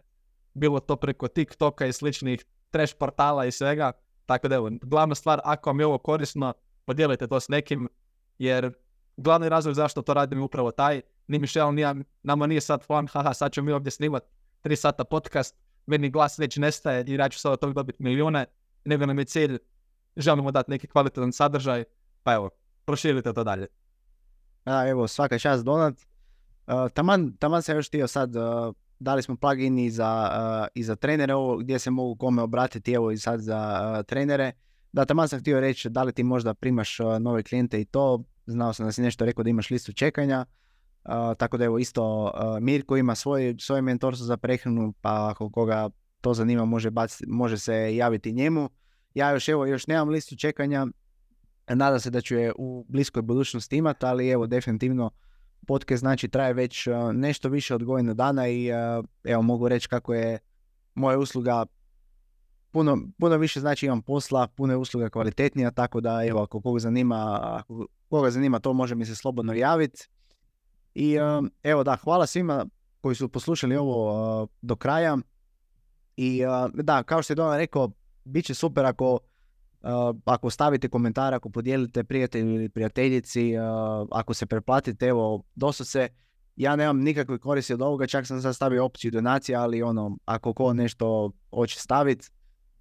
bilo to preko TikToka i sličnih trash portala i svega, tako da evo, glavna stvar, ako vam je ovo korisno, podijelite to s nekim, jer glavni razlog zašto to radim je upravo taj, ni Mišel, ni nama nije sad plan, haha, sad ćemo mi ovdje snimati tri sata podcast, meni glas već nestaje i ja ću sad od toga dobiti milijune, nego nam je cilj, želimo dati neki kvalitetan sadržaj, pa evo, proširite to dalje. A, evo, svaka čast Donat. Uh, taman, taman sam još htio sad, uh, dali smo plugin i za, uh, i za trenere, ovo gdje se mogu kome obratiti, evo i sad za uh, trenere. Da, taman sam htio reći da li ti možda primaš nove klijente i to, znao sam da si nešto rekao da imaš listu čekanja, tako da evo isto Mirko ima svoj, svoje mentorstvo za prehranu, pa ako koga to zanima može, može se javiti njemu. Ja još evo, još nemam listu čekanja, Nadam se da ću je u bliskoj budućnosti imati, ali evo definitivno podcast znači traje već uh, nešto više od godinu dana i uh, evo mogu reći kako je moja usluga puno, puno više znači imam posla, puno je usluga kvalitetnija, tako da evo ako koga zanima, ako koga zanima to može mi se slobodno javiti. I uh, evo da, hvala svima koji su poslušali ovo do kraja. I da, kao što je Dona rekao, bit će super ako Uh, ako stavite komentar, ako podijelite prijatelju ili prijateljici, uh, ako se preplatite, evo, dosta se, ja nemam nikakve koristi od ovoga, čak sam sad stavio opciju donacije, ali ono, ako ko nešto hoće staviti,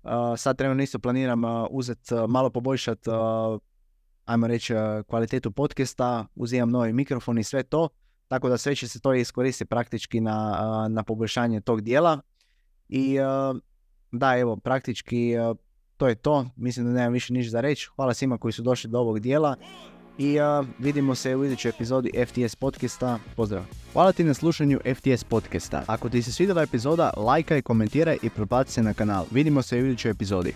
uh, sad trenutno isto planiram uzeti, malo poboljšati, ajmo reći, kvalitetu podcasta, uzimam novi mikrofon i sve to, tako da sve će se to iskoristiti praktički na, na poboljšanje tog dijela. I da, evo, praktički to je to. Mislim da nemam više ništa za reći. Hvala svima koji su došli do ovog dijela. I uh, vidimo se u idućoj epizodi FTS podcasta. Pozdrav! Hvala ti na slušanju FTS podcasta. Ako ti se svidjela epizoda, lajkaj, komentiraj i prebaci se na kanal. Vidimo se u idućoj epizodi.